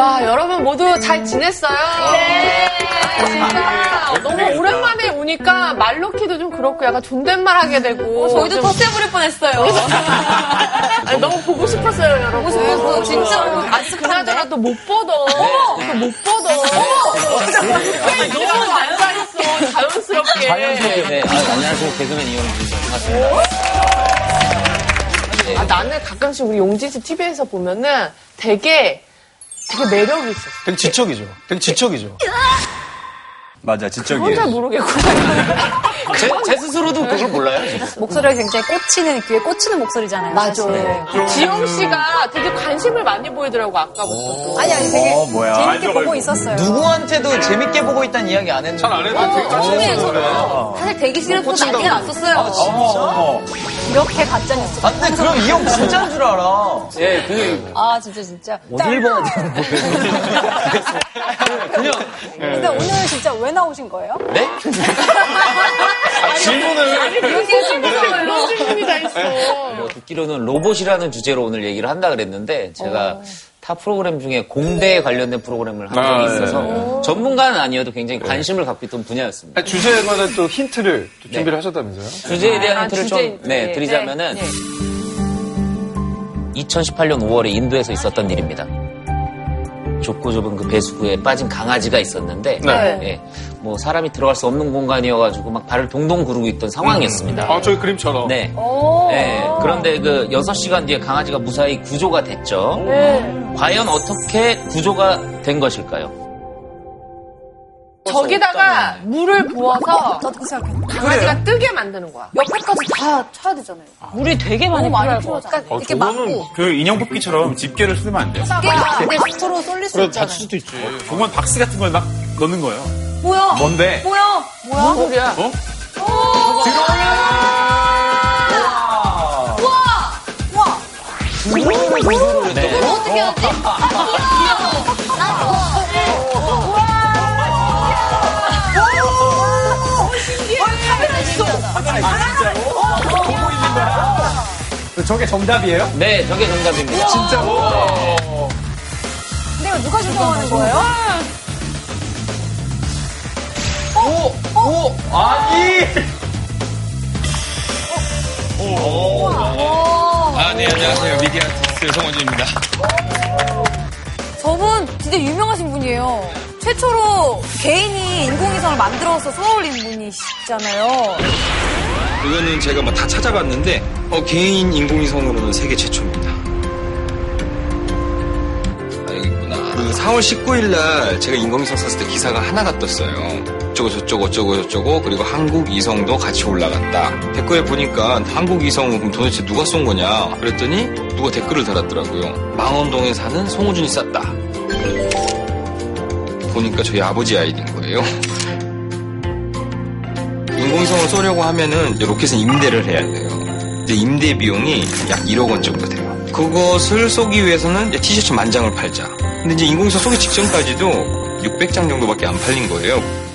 와, 여러분 모두 잘 지냈어요? 네. 진짜 너무 오랜만에 오니까 말 놓기도 좀 그렇고 약간 존댓말 하게 되고. 저희도 좀- 텃세 부릴 뻔했어요. 아니, 너무 보고 싶었어요, 여러분. 보고 싶었어. 진짜 어, 안 습한데? 그나저나 또못 뻗어. 또못 뻗어. 너무 앉아있어, 자연스럽게. 자연스럽게. 네. 아, 안녕하세요. 개그맨 이영준 반갑습니다. 아, 나는 가끔씩 우리 용지씨 TV에서 보면은 되게, 되게 매력이 있었어. 되게 지적이죠. 되게 지적이죠. 맞아, 혼자 지적이에요. 모르겠고. 제, 제 스스로도 그걸 몰라요. 목소리가 굉장히 꽂히는, 귀에 꽂히는 목소리잖아요. 맞아. 사실. 지영 씨가 되게 관심을 많이 보이더라고, 아까부터. 아니, 아니, 되게 어, 뭐야. 재밌게 보고 있었어요. 누구한테도 재밌게 보고 있다는 이야기 안 했는데. 안 해도 되게 처음에 저도 사실 대기실에서 난리가 났었어요. 어머, 이렇게 가짜 뉴스. 아, 근데 그럼 이 형 진짜인 줄 알아. 예, 그, 아, 진짜, 진짜. 어딜 봐야 되는 그냥, 근데 오늘 진짜 왜 나오신 거예요? 네? 질문을 이런 질문이 다 있어. 뭐 듣기로는 로봇이라는 주제로 오늘 얘기를 한다 그랬는데 제가 타 프로그램 중에 공대에 관련된 프로그램을 한 적이 아, 있어서 전문가는 아니어도 굉장히 관심을 갖고 있던 분야였습니다. 주제에 관한 또 힌트를 또 준비를 하셨다면서요? 주제에 대한 아, 힌트를 주제 좀. 네, 드리자면은 네, 2018년 5월에 인도에서 있었던 일입니다. 좁고 좁은 그 배수구에 빠진 강아지가 있었는데 네. 예, 뭐 사람이 들어갈 수 없는 공간이어가지고 막 발을 동동 구르고 있던 상황이었습니다. 아, 저희 그림처럼. 네. 오. 네, 그런데 그 6시간 뒤에 강아지가 무사히 구조가 됐죠. 과연 어떻게 구조가 된 것일까요? 저기다가 물을 부어서. 강아지가 뜨게 만드는 거야. 옆에까지 다 쳐야 되잖아요. 물이 되게 많이 많이. 같아. 그러니까 이렇게 막고. 그 인형 뽑기처럼 집게를 쓰면 안 돼요. 깨가 근데 서로 쏠릴 수 그래, 있잖아요. 다칠 수도 있지. 정말 박스 같은 걸 막 넣는 거예요. 뭐야? 뭔데? 뭐야? 뭐야? 뭔 소리야? 어? 우와! 네. 어떻게 하지? 저게 정답이에요? 네, 저게 정답입니다. 진짜로? 근데 이거 누가 신청하는 거예요? 아니! 아, 네, 안녕하세요. 미디어 아티스트 송원준입니다. 저분 진짜 유명하신 분이에요. 최초로 개인이 인공위성을 만들어서 쏘아올린 분이시잖아요. 이거는 제가 뭐다 찾아봤는데, 어, 개인 인공위성으로는 세계 최초입니다. 아, 여기 있구나. 그 4월 19일 날 제가 인공위성 쐈을 때 기사가 하나가 떴어요. 어쩌고 저쩌고 어쩌고 저쩌고 그리고 한국 이성도 같이 올라갔다. 댓글에 보니까 한국 이성은 그럼 도대체 누가 쏜 거냐? 그랬더니 누가 댓글을 달았더라고요. 망원동에 사는 송우준이 쐈다. 보니까 저희 아버지 아이디인 거예요. 인공위성을 쏘려고 하면은 로켓은 임대를 해야 돼요. 근데 임대 비용이 약 1억 원 정도 돼요. 그것을 쏘기 위해서는 티셔츠 만 장을 팔자. 근데 이제 인공위성 쏘기 직전까지도 600장 정도밖에 안 팔린 거예요.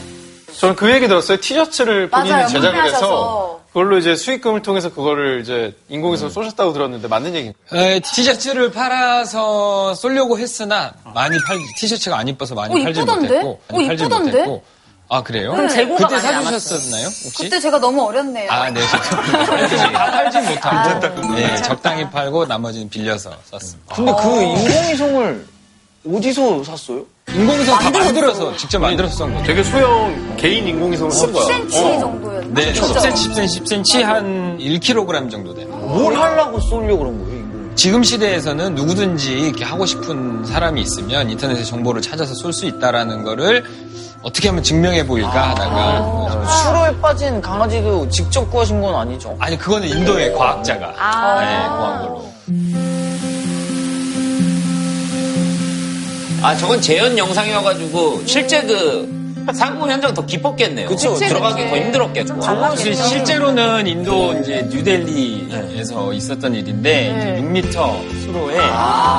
저는 그 얘기 들었어요. 티셔츠를 본인이 맞아요. 제작을 해서. 그걸로 이제 수익금을 통해서 그거를 이제 인공위성 쏘셨다고 들었는데 맞는 얘기인가요? 에, 티셔츠를 팔아서 쏠려고 했으나 많이 팔 티셔츠가 안 이뻐서 많이 어, 팔지 이쁘던데? 못했고 많이 어, 팔지? 못했고 아 그래요? 그럼 재고가 그때 많이 사주셨었나요 혹시? 그때 제가 너무 어렸네요. 아, 네. 다 팔진 못하고 네, 적당히 팔고 나머지는 빌려서 썼습니다. 근데 그 인공위성을 어디서 샀어요? 인공위성 다 만들어서 직접 만들어서 쏜 거죠. 되게 소형 개인 인공위성을 쏜 거야. 10cm 정도였나? 네, 10cm, 10cm, 10cm 한 1kg 정도 돼요. 뭘 하려고 쏘려고 그런 거예요, 인공? 지금 시대에서는 누구든지 이렇게 하고 싶은 사람이 있으면 인터넷에 정보를 찾아서 쏠 수 있다라는 거를 어떻게 하면 증명해 보일까 하다가 수로에 빠진 강아지도 직접 구하신 건 아니죠? 아니 그거는 인도의 과학자가 아. 네, 구한 걸로. 아, 저건 재현 영상이어가지고 실제 그 사고 현장 더 깊었겠네요. 그쵸, 들어가기 더 힘들었겠고. 실- 실제로는 인도 이제 뉴델리에서 있었던 일인데 네. 이제 6m 수로에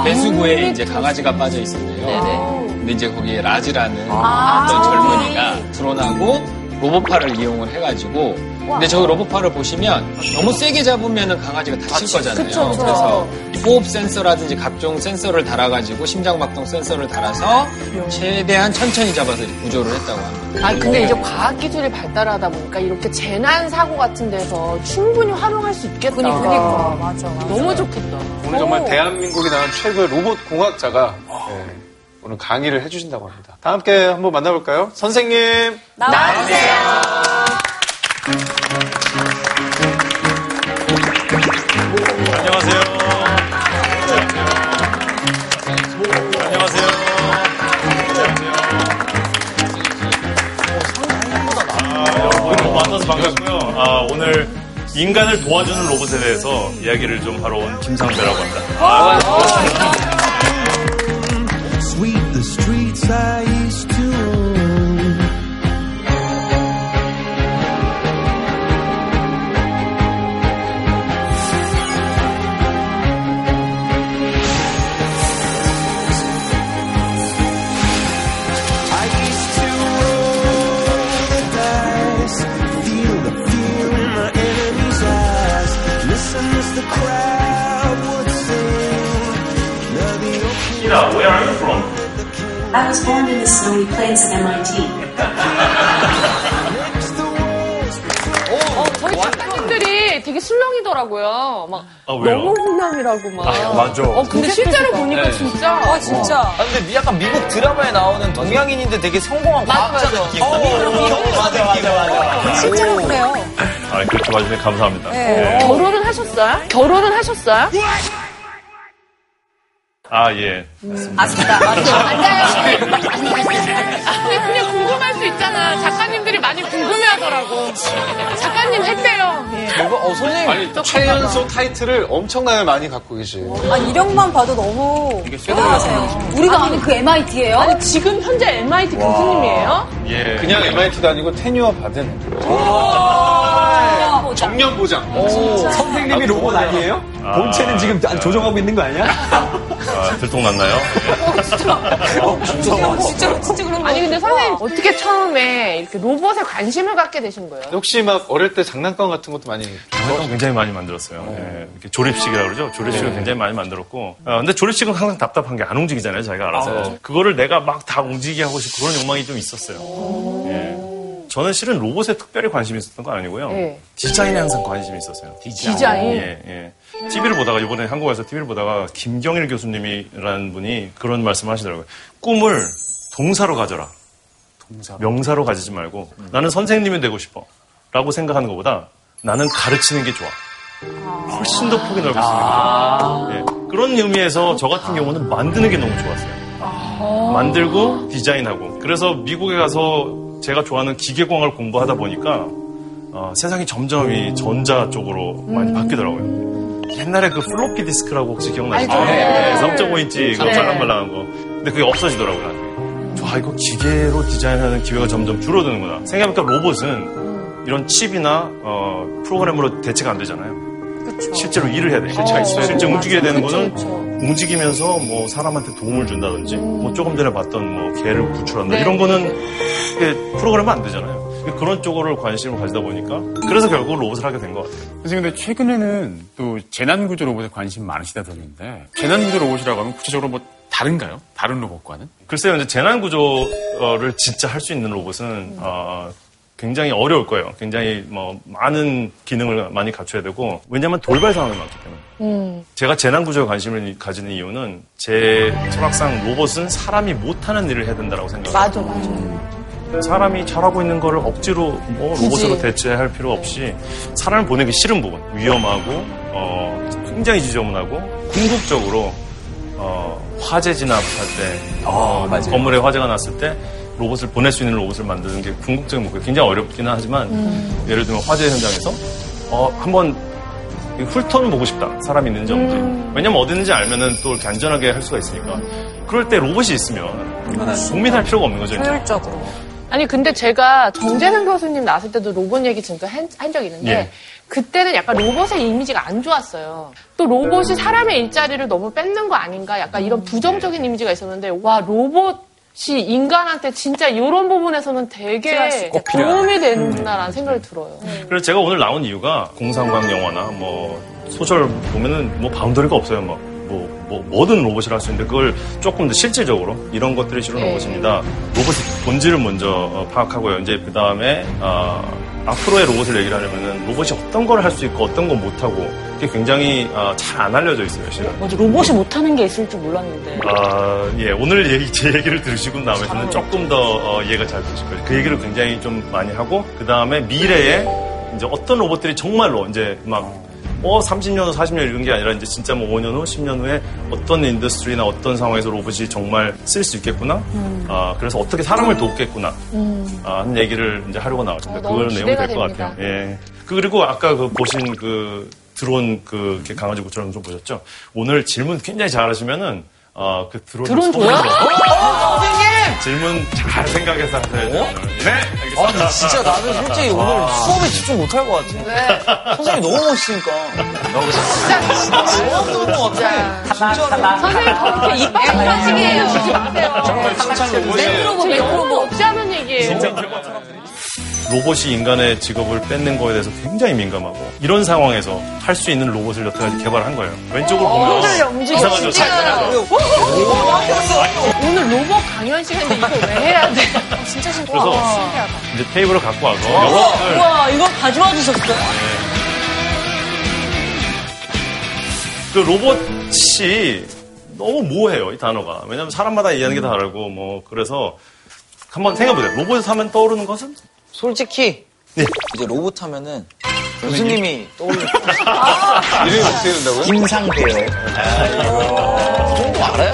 배수구에 이제 강아지가 빠져 있었네요. 네네. 근데 이제 거기에 라즈라는 아. 어떤 젊은이가 드론하고 로봇팔을 이용을 해가지고 근데 저기 로봇팔을 보시면 너무 세게 잡으면 강아지가 다칠 거잖아요. 그쵸, 그쵸. 래서 호흡 센서라든지 각종 센서를 달아가지고 심장박동 센서를 달아서 최대한 천천히 잡아서 구조를 했다고 합니다. 아 근데 이제 과학 기술이 발달하다 보니까 이렇게 재난 사고 같은 데서 충분히 활용할 수 있겠다. 그니까, 그니까. 맞아, 맞아. 너무 좋겠다. 오늘 정말 오. 대한민국이 낳은 최고의 로봇 공학자가 네, 오늘 강의를 해주신다고 합니다. 다 함께 한번 만나볼까요? 선생님. 나와주세요. 반갑고요. 아, 오늘 인간을 도와주는 로봇에 대해서 이야기를 좀 하러 온 김상배라고 합니다. Sweep I was born in the snowy plains of MIT. 어, 저희 작가님들이 되게 술렁이더라고요. 막 아? 너무 훈남이라고 막. 아, 맞아. 어 근데 실제로 보니까 진짜. 아, 진짜. 아, 근데 미- 약간 미국 드라마에 나오는 동양인인데 되게 성공한 과학자 느낌. 어, 맞아, 맞아, 맞아. 실제로 그래요. 아, 그렇게 봐주셔서 감사합니다. 네. 예. 결혼은 하셨어요? 결혼은 하셨어요? 아, 예. 아쉽다. 맞아. 앉아요. 근데 그냥 궁금할 수 있잖아. 작가님들이 많이 궁금해하더라고. 작가님 했대요. 예. 뭐가, 어, 선생님. 아니, 최연소 타이틀을 엄청나게 많이 갖고 계시. 아, 이력만 봐도 너무 대단하세요. 우리가 아는 그 MIT예요? 아니 지금 현재 MIT 교수님이에요? 예. 그냥 MIT도 아니고 테뉴어 받은 정년 보장. 선생님이 로봇 아니에요? 본체는 지금 조정하고 있는 거 아니야? 아, 들통났나요? 진짜, 진짜 그런 거. 아니 근데 선생님 어떻게 처음에 이렇게 로봇에 관심을 갖게 되신 거예요? 혹시 막 어릴 때 장난감 같은 것도 많이 장난감 굉장히 많이 만들었어요. 예, 이렇게 조립식이라고 그러죠. 조립식을 굉장히 많이 만들었고. 어, 근데 조립식은 항상 답답한 게 안 움직이잖아요. 자기가 알아서. 그거를 내가 막 다 움직이게 하고 싶고 그런 욕망이 좀 있었어요. 예. 저는 실은 로봇에 특별히 관심이 있었던 건 아니고요. 예. 디자인에 항상 관심이 있었어요. 디자인? 예, 예. TV를 보다가, 이번에 한국에서 TV를 보다가 김경일 교수님이라는 분이 그런 말씀을 하시더라고요. 꿈을 동사로 가져라. 명사로 가지지 말고 나는 선생님이 되고 싶어. 라고 생각하는 것보다 나는 가르치는 게 좋아. 훨씬 더 폭이 넓을 수 있는 거죠. 예. 그런 의미에서 저 같은 경우는 만드는 게 너무 좋았어요. 만들고 디자인하고. 그래서 미국에 가서 제가 좋아하는 기계공학을 공부하다 보니까 어, 세상이 점점 이 전자 쪽으로 많이 바뀌더라고요. 옛날에 그 플로피 디스크라고 혹시 기억나시죠? 알죠. 네, 3.5인치 그 네. 말랑말랑한 거. 근데 그게 없어지더라고요. 아, 이거 기계로 디자인하는 기회가 점점 줄어드는구나. 생각해보니까 로봇은 이런 칩이나 어, 프로그램으로 대체가 안 되잖아요. 실제로 일을 해야 돼. 실제가 있어요. 실제 움직여야 되는 거는 움직이면서 뭐 사람한테 도움을 준다든지 뭐 조금 전에 봤던 뭐 개를 구출한다 이런 거는 프로그램은 안 되잖아요. 그런 쪽으로 관심을 가지다 보니까 그래서 결국 로봇을 하게 된 것 같아요. 선생님, 근데 최근에는 또 재난구조 로봇에 관심 많으시다 들었는데 재난구조 로봇이라고 하면 구체적으로 뭐 다른가요? 다른 로봇과는? 글쎄요, 이제 재난 구조를 진짜 할 수 있는 로봇은 어, 굉장히 어려울 거예요. 굉장히 뭐 많은 기능을 많이 갖춰야 되고 왜냐하면 돌발 상황이 많기 때문에. 제가 재난 구조에 관심을 가지는 이유는 제 철학상 로봇은 사람이 못하는 일을 해야 된다고 생각해요. 맞아 맞아. 사람이 잘하고 있는 거를 억지로 뭐 로봇으로 대체할 필요 없이 사람을 보내기 싫은 부분, 위험하고 어, 굉장히 지저분하고 궁극적으로 어, 화재 진압할 때 어, 건물에 화재가 났을 때 로봇을 보낼 수 있는 로봇을 만드는 게 궁극적인 목표. 굉장히 어렵기는 하지만 예를 들면 화재 현장에서 어, 한번 이 훑어는 보고 싶다. 사람이 있는지 없는지. 왜냐면 어디 있는지 알면은 또 이렇게 안전하게 할 수가 있으니까. 그럴 때 로봇이 있으면 고민할 필요가 없는 거죠. 이제. 효율적으로. 아니 근데 제가 정재승 교수님 나왔을 때도 로봇 얘기 진짜 한, 한 적이 있는데 예. 그때는 약간 로봇의 이미지가 안 좋았어요. 또 로봇이 사람의 일자리를 너무 뺏는 거 아닌가 약간 이런 부정적인 이미지가 있었는데 와 로봇 인간한테 진짜 이런 부분에서는 되게. 도움이 된다라는 생각이 들어요. 그래서 제가 오늘 나온 이유가 공상과학 영화나 뭐 소설 보면은 뭐 바운더리가 없어요. 뭐, 뭐, 뭐 뭐든 로봇이라 할 수 있는데 그걸 조금 더 실질적으로 이런 것들이 실은 네. 로봇입니다. 로봇의 본질을 먼저 어, 파악하고요. 이제 그 다음에 앞으로의 로봇을 얘기를 하려면은 로봇이 어떤 걸 할 수 있고 어떤 건 못하고 그게 굉장히 어, 잘안 알려져 있어요, 실은. 맞아, 로봇이 못하는 게 있을 줄 몰랐는데. 아, 예. 오늘 얘기, 제 얘기를 들으시고 나면서는 조금 더 어, 이해가 잘 되실 거예요. 그 얘기를 굉장히 좀 많이 하고, 그 다음에 미래에 이제 어떤 로봇들이 정말로 이제 막, 어, 30년 후, 40년 이런 게 아니라 이제 진짜 뭐 5년 후, 10년 후에 어떤 industry나 어떤 상황에서 로봇이 정말 쓸 수 있겠구나. 음. 아, 그래서 어떻게 사람을 돕겠구나. 아, 하는 얘기를 이제 하려고 나왔습니다. 어, 그걸 내용이 될 것. 같아요. 예. 그, 그리고 아까 그 보신 그 드론 그 강아지 구처럼 좀 보셨죠? 오늘 질문 굉장히 잘하시면은 어, 그 드론 드론 줘요? 선생님! 질문 잘 생각해서 하셔야죠. 오늘. 네, 알겠습니다. 아, 근데 진짜 나는 솔직히 오늘 수업에 집중 못할 것 같아. 선생님 너무 멋있으니까. 진짜 너무 것 같아. 진짜로. 선생님 그렇게 이빨 하시게 하지 마세요. 정말 칭찬 로봇이에요. 저 영어로 없지 않은 얘기예요. 로봇이 인간의 직업을 뺏는 거에 대해서 굉장히 민감하고 이런 상황에서 할 수 있는 로봇을 여태까지 개발한 거예요. 왼쪽으로 보면. 이상하죠? 움직여요. 오늘 로봇 강연 시간인데 이거 왜 해야 돼? 진짜 신기하다. 그래서 신기하다. 이제 테이블을 갖고 와서 영어를 우와, 이거 가져와 주셨어요? 그 로봇이 너무 모호해요, 이 단어가. 왜냐면 사람마다 이해하는 게 다르고, 뭐, 그래서 한번 생각해보세요. 로봇을 하면 떠오르는 것은? 솔직히 네. 이제 로봇 하면은 교수님이 떠올릴 이름이 어떻게 된다고요? 김상배요. 그런 거 알아요?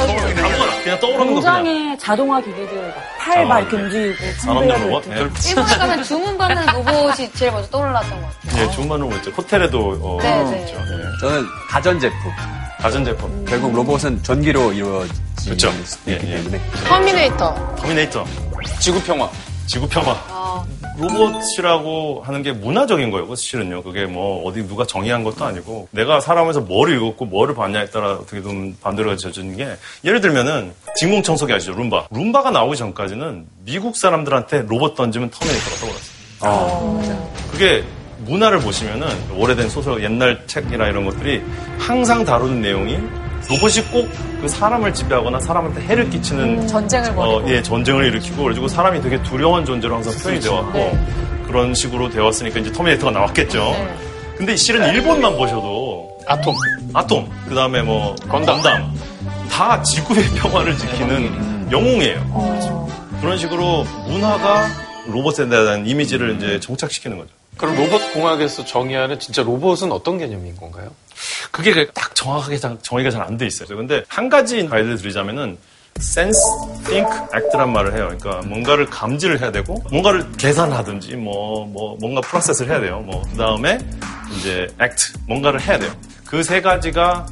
그냥 떠오르는 거 그냥. 공장에 자동화 기기들 팔 막 이렇게 움직이고 산업용 컨베이어 로봇? 네. 일본에 가면 주문받는 로봇이 제일 먼저 떠올랐던 것 같아요. 예, 주문 로봇 있죠. 호텔에도 어, 네, 네. 있죠. 예. 저는 가전제품. 가전제품. 결국 로봇은 전기로 이루어지기 그렇죠. 예, 예. 때문에. 터미네이터. 터미네이터. 지구평화. 지구평화. 로봇이라고 하는 게 문화적인 거예요, 실은요. 그게 뭐 어디 누가 정의한 것도 아니고 내가 살면서 뭐를 읽었고 뭐를 봤냐에 따라 어떻게 보면 만들어지는 게 예를 들면은 진공 청소기 아시죠? 룸바. 룸바가 나오기 전까지는 미국 사람들한테 로봇 던지면 터미네이터가 떠올랐어요. 그게 문화를 보시면은 오래된 소설, 옛날 책이나 이런 것들이 항상 다루는 내용이 로봇이 꼭 그 사람을 지배하거나 사람한테 해를 끼치는 전쟁을 벌이고. 어, 예, 전쟁을 일으키고 그래가지고 사람이 되게 두려운 존재로 항상 표현이 되어 왔고 그런 식으로 되어 왔으니까 이제 터미네이터가 나왔겠죠. 근데 실은 일본만 보셔도 아톰. 아톰, 그 다음에 뭐 건담. 다 지구의 평화를 지키는 영웅이에요. 그런 식으로 문화가 로봇에 대한 이미지를 이제 정착시키는 거죠. 그럼 로봇 공학에서 정의하는 진짜 로봇은 어떤 개념인 건가요? 그게 딱 정확하게 잘- 정의가 잘 안 돼 있어요. 근데 한 가지 가이드를 드리자면은 sense, think, act란 말을 해요. 그러니까 뭔가를 감지를 해야 되고 뭔가를 계산하든지 뭐, 뭐 뭔가 프로세스를 해야 돼요. 뭐 그다음에 이제 act, 뭔가를 해야 돼요. 그 세 가지가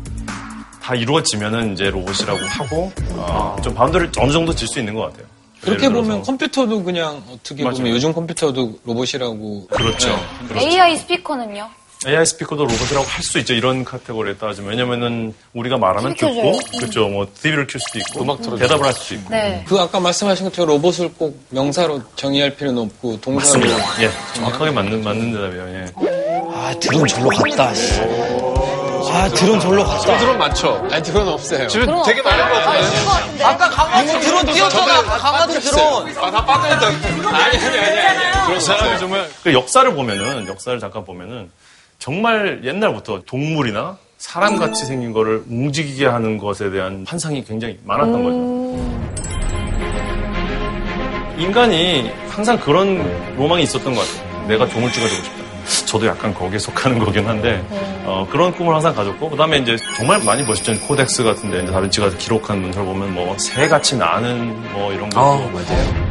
다 이루어지면은 이제 로봇이라고 하고 어, 좀 boundary를 어느 정도 지을 수 있는 것 같아요. 그렇게 보면 컴퓨터도 그냥 어떻게 맞아요. 보면 요즘 컴퓨터도 로봇이라고 그렇죠. 네. 그렇죠. AI 스피커는요? AI 스피커도 로봇이라고 할 수 있죠. 이런 카테고리에 따지면. 왜냐면은 우리가 말하면 듣고. 그렇죠. 뭐, TV를 켤 수도 있고, 음악 틀어주고. 대답을 할 수도 있고. 네. 그 아까 말씀하신 것처럼 로봇을 꼭 명사로 정의할 필요는 없고 동사로 맞습니다. 예, 정확하게 맞는, 맞는 대답이에요. 예. 아, 드론 절로 갔다. 씨. 아, 드론 절로 갔다. 드론 많죠? 아니 드론 없어요. 집에 되게 많은 것 같은데. 아까 강아지 드론 띄웠잖아. 강아지 드론. 아, 다 빠져있다. 아니, 아니, 아니, 아니. 그런 사람이 정말, 그 역사를 보면은, 역사를 잠깐 보면은, 정말 옛날부터 동물이나 사람같이 생긴 거를 움직이게 하는 것에 대한 환상이 굉장히 많았던 거죠. 인간이 항상 그런 로망이 있었던 것 같아요. 내가 종을 찍어주고 싶다. 저도 약간 거기에 속하는 거긴 한데 어, 그런 꿈을 항상 가졌고 그다음에 이제 정말 많이 보셨죠 코덱스 같은데 이제 다빈치가 기록한 문서를 보면 뭐 새같이 나는 뭐 이런 거 아, 맞아요.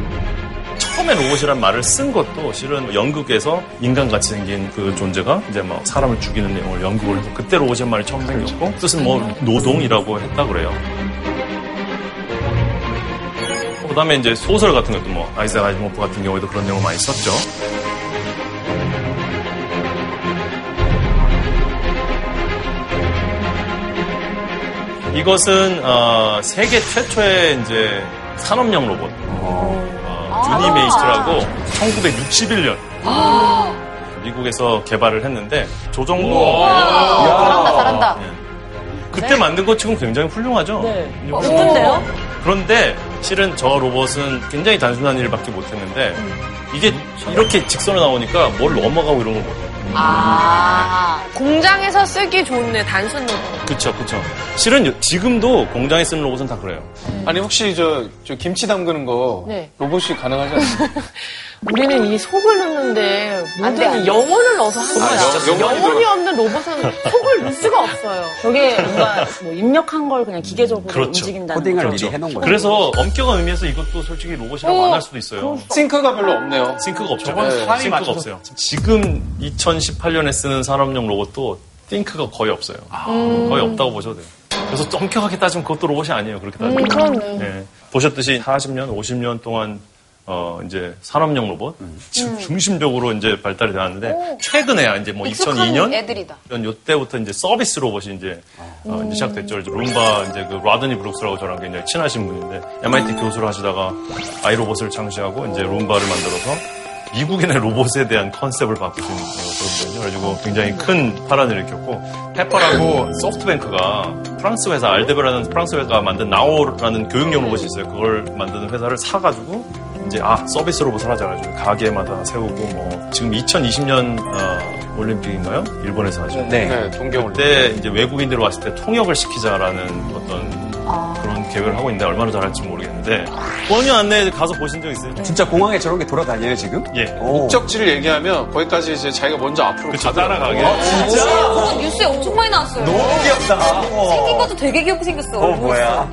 처음에 로봇이란 말을 쓴 것도 실은 연극에서 인간같이 생긴 그 존재가 이제 막 사람을 죽이는 내용을 연극을 그때 로봇이란 말이 처음 생겼고 뜻은 뭐 노동이라고 했다 그래요. 그다음에 이제 소설 같은 것도 뭐 아이작 아시모프 같은 경우에도 그런 내용을 많이 썼죠. 이것은 어, 세계 최초의 이제 산업용 로봇. 어, 유니메이트라고 1961년 미국에서 개발을 했는데 저 정도 잘한다, 잘한다. 그때 만든 것 치곤 굉장히 훌륭하죠. 네. 어, 뭐- 어떤데요? 그런데 실은 저 로봇은 굉장히 단순한 일밖에 못했는데 이게 이렇게 직선으로 나오니까 뭘 넘어가고 이런 걸 못해요. 아, 공장에서 쓰기 좋네, 단순 로봇. 그쵸, 그쵸. 실은 요- 지금도 공장에 쓰는 로봇은 다 그래요. 아니 혹시 저, 저 김치 담그는 거 네. 로봇이 가능하지 않나요? 우리는 이 속을 넣는데 모든 돼. 영혼을 넣어서 하는 아, 거야. 진짜? 영혼이 영혼이 없는 로봇은 속을 넣을 수가 없어요. 저게 뭔가 뭐 입력한 걸 그냥 기계적으로 그렇죠. 움직인다는 코딩을 거. 미리 해놓은 거예요. 그래서 엄격한 의미에서 이것도 솔직히 로봇이라고 안 할 수도 있어요. 싱크가 별로 없네요. 싱크가 없죠. 저건 네, 사람이 싱크가 맞춰서- 없어요. 지금 2018년에 쓰는 산업용 로봇도 싱크가 거의 없어요. 거의 없다고 보셔도 돼요. 그래서 엄격하게 따지면 그것도 로봇이 아니에요. 그렇게 따지면. 그렇네. 네. 보셨듯이 40년, 50년 동안 어, 이제 산업용 로봇 지금 중심적으로 이제 발달이 되었는데 최근에야 이제 뭐 익숙한 2002년 애들이다. 요때부터 이제 서비스 로봇이 이제, 어, 이제 시작됐죠. 이제 룸바 이제 그 로드니 브룩스라고 저랑 굉장히 친하신 분인데 MIT 교수를 하시다가 아이로봇을 창시하고 이제 룸바를 만들어서 미국인의 로봇에 대한 컨셉을 바꾸신 어, 그런 분이죠. 그래가지고 굉장히 큰 파란을 일으켰고 페퍼라고 소프트뱅크가 프랑스 회사 알데베라는 프랑스 회사가 만든 나오라는 교육용 로봇이 있어요. 그걸 만드는 회사를 사가지고 이제 아 서비스 로봇을 하자 가지고 가게마다 세우고 뭐 지금 2020년 어, 올림픽인가요? 일본에서 하죠. 네. 네, 동경을. 그때 이제 외국인들이 왔을 때 통역을 시키자라는 어떤 그런 계획을 하고 있는데 얼마나 잘할지 모르겠는데 번역 안내에 가서 보신 적 있어요? 진짜 공항에 저런 게 돌아다녀요, 지금? 예. 오. 목적지를 얘기하면 거기까지 이제 자기가 먼저 앞으로 그쵸. 따라가게. 그거 뉴스에 엄청 많이 나왔어요. 너무 귀엽다. 생긴 것도 되게 귀엽게 생겼어. 어, 뭐야.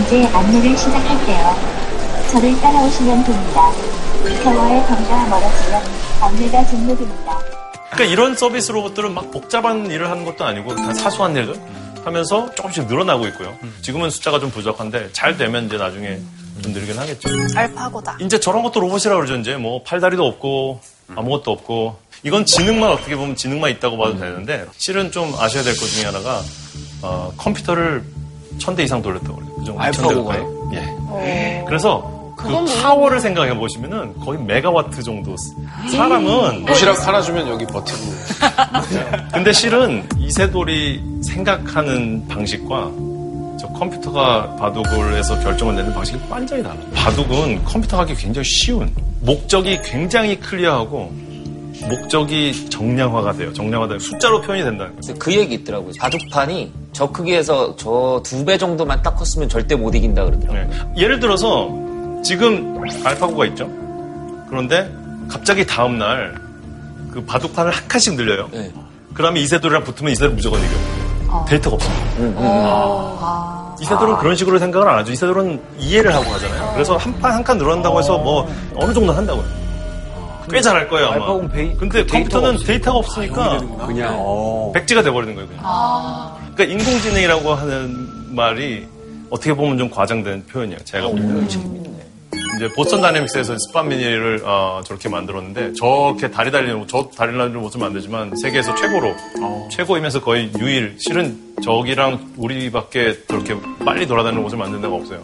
이제 안내를 시작할게요. 저를 따라오시면 됩니다. 샤워의 경과 멀어지면 안내가 종료됩니다. 그러니까 이런 서비스 로봇들은 막 복잡한 일을 하는 것도 아니고 다 사소한 일들 하면서 조금씩 늘어나고 있고요. 지금은 숫자가 좀 부족한데 잘 되면 이제 나중에 좀 늘긴 하겠죠. 알파고다. 이제 저런 것도 로봇이라고 그러죠. 이제 뭐 팔다리도 없고 아무것도 없고 이건 지능만 어떻게 보면 지능만 있다고 봐도 되는데 실은 좀 아셔야 될 것 중에 하나가 어, 컴퓨터를 천 대 이상 돌렸다고 그래요. 그 정도 알파고가요? 1000대 가까이. 예. 그래서 그 그건 몰랐네. 파워를 생각해 보시면은 거의 메가와트 정도. 사람은 도시락 하나 주면 여기 버티고. 근데 실은 이세돌이 생각하는 방식과 저 컴퓨터가 바둑을 해서 결정을 내는 방식이 완전히 달라요. 바둑은 컴퓨터가 하기 굉장히 쉬운, 목적이 굉장히 클리어하고, 목적이 정량화가 돼요. 정량화돼 숫자로 표현이 된다는 거예요. 그 얘기 있더라고요. 바둑판이 저 크기에서 저 두 배 정도만 딱 컸으면 절대 못 이긴다 그러더라고요. 네. 예를 들어서 지금 알파고가 있죠. 그런데 갑자기 다음 날 그 바둑판을 한 칸씩 늘려요. 네. 그다음에 이세돌이랑 붙으면 이세돌 무조건 이겨 요. 데이터가 없습니다. 음, 음. 이세돌은 그런 식으로 생각을 안 하죠. 이세돌은 이해를 하고 하잖아요. 그래서 한 판 한 칸 늘어난다고 해서 뭐 어느 정도 한다고요. 꽤 잘할 거예요 아마. 알파고는 베이- 근데 데이터가 컴퓨터는 없으니까. 데이터가 없으니까 그냥, 어. 백지가 돼버리는 거예요. 그냥. 그러니까 인공지능이라고 하는 말이 어떻게 보면 좀 과장된 표현이에요. 제가 볼 때는. 이제 보스턴 다이내믹스에서 스판 미니를 어, 저렇게 만들었는데 저렇게 다리 달리는 저 다리 달리는 모습 만들지만 세계에서 최고로 최고이면서 거의 유일 실은 저기랑 우리밖에 저렇게 빨리 돌아다니는 모습을 만든 데가 없어요.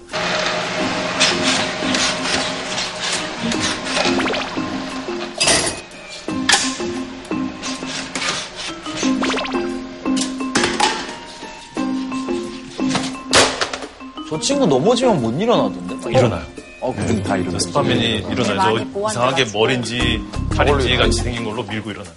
저 친구 넘어지면 못 일어나던데? 일어나요. 어, 그중 다 이런 저 스파맨이 일어나요. 저 보완돼가지고. 이상하게 머리인지 팔인지 같이 생긴 걸로 밀고 일어나요.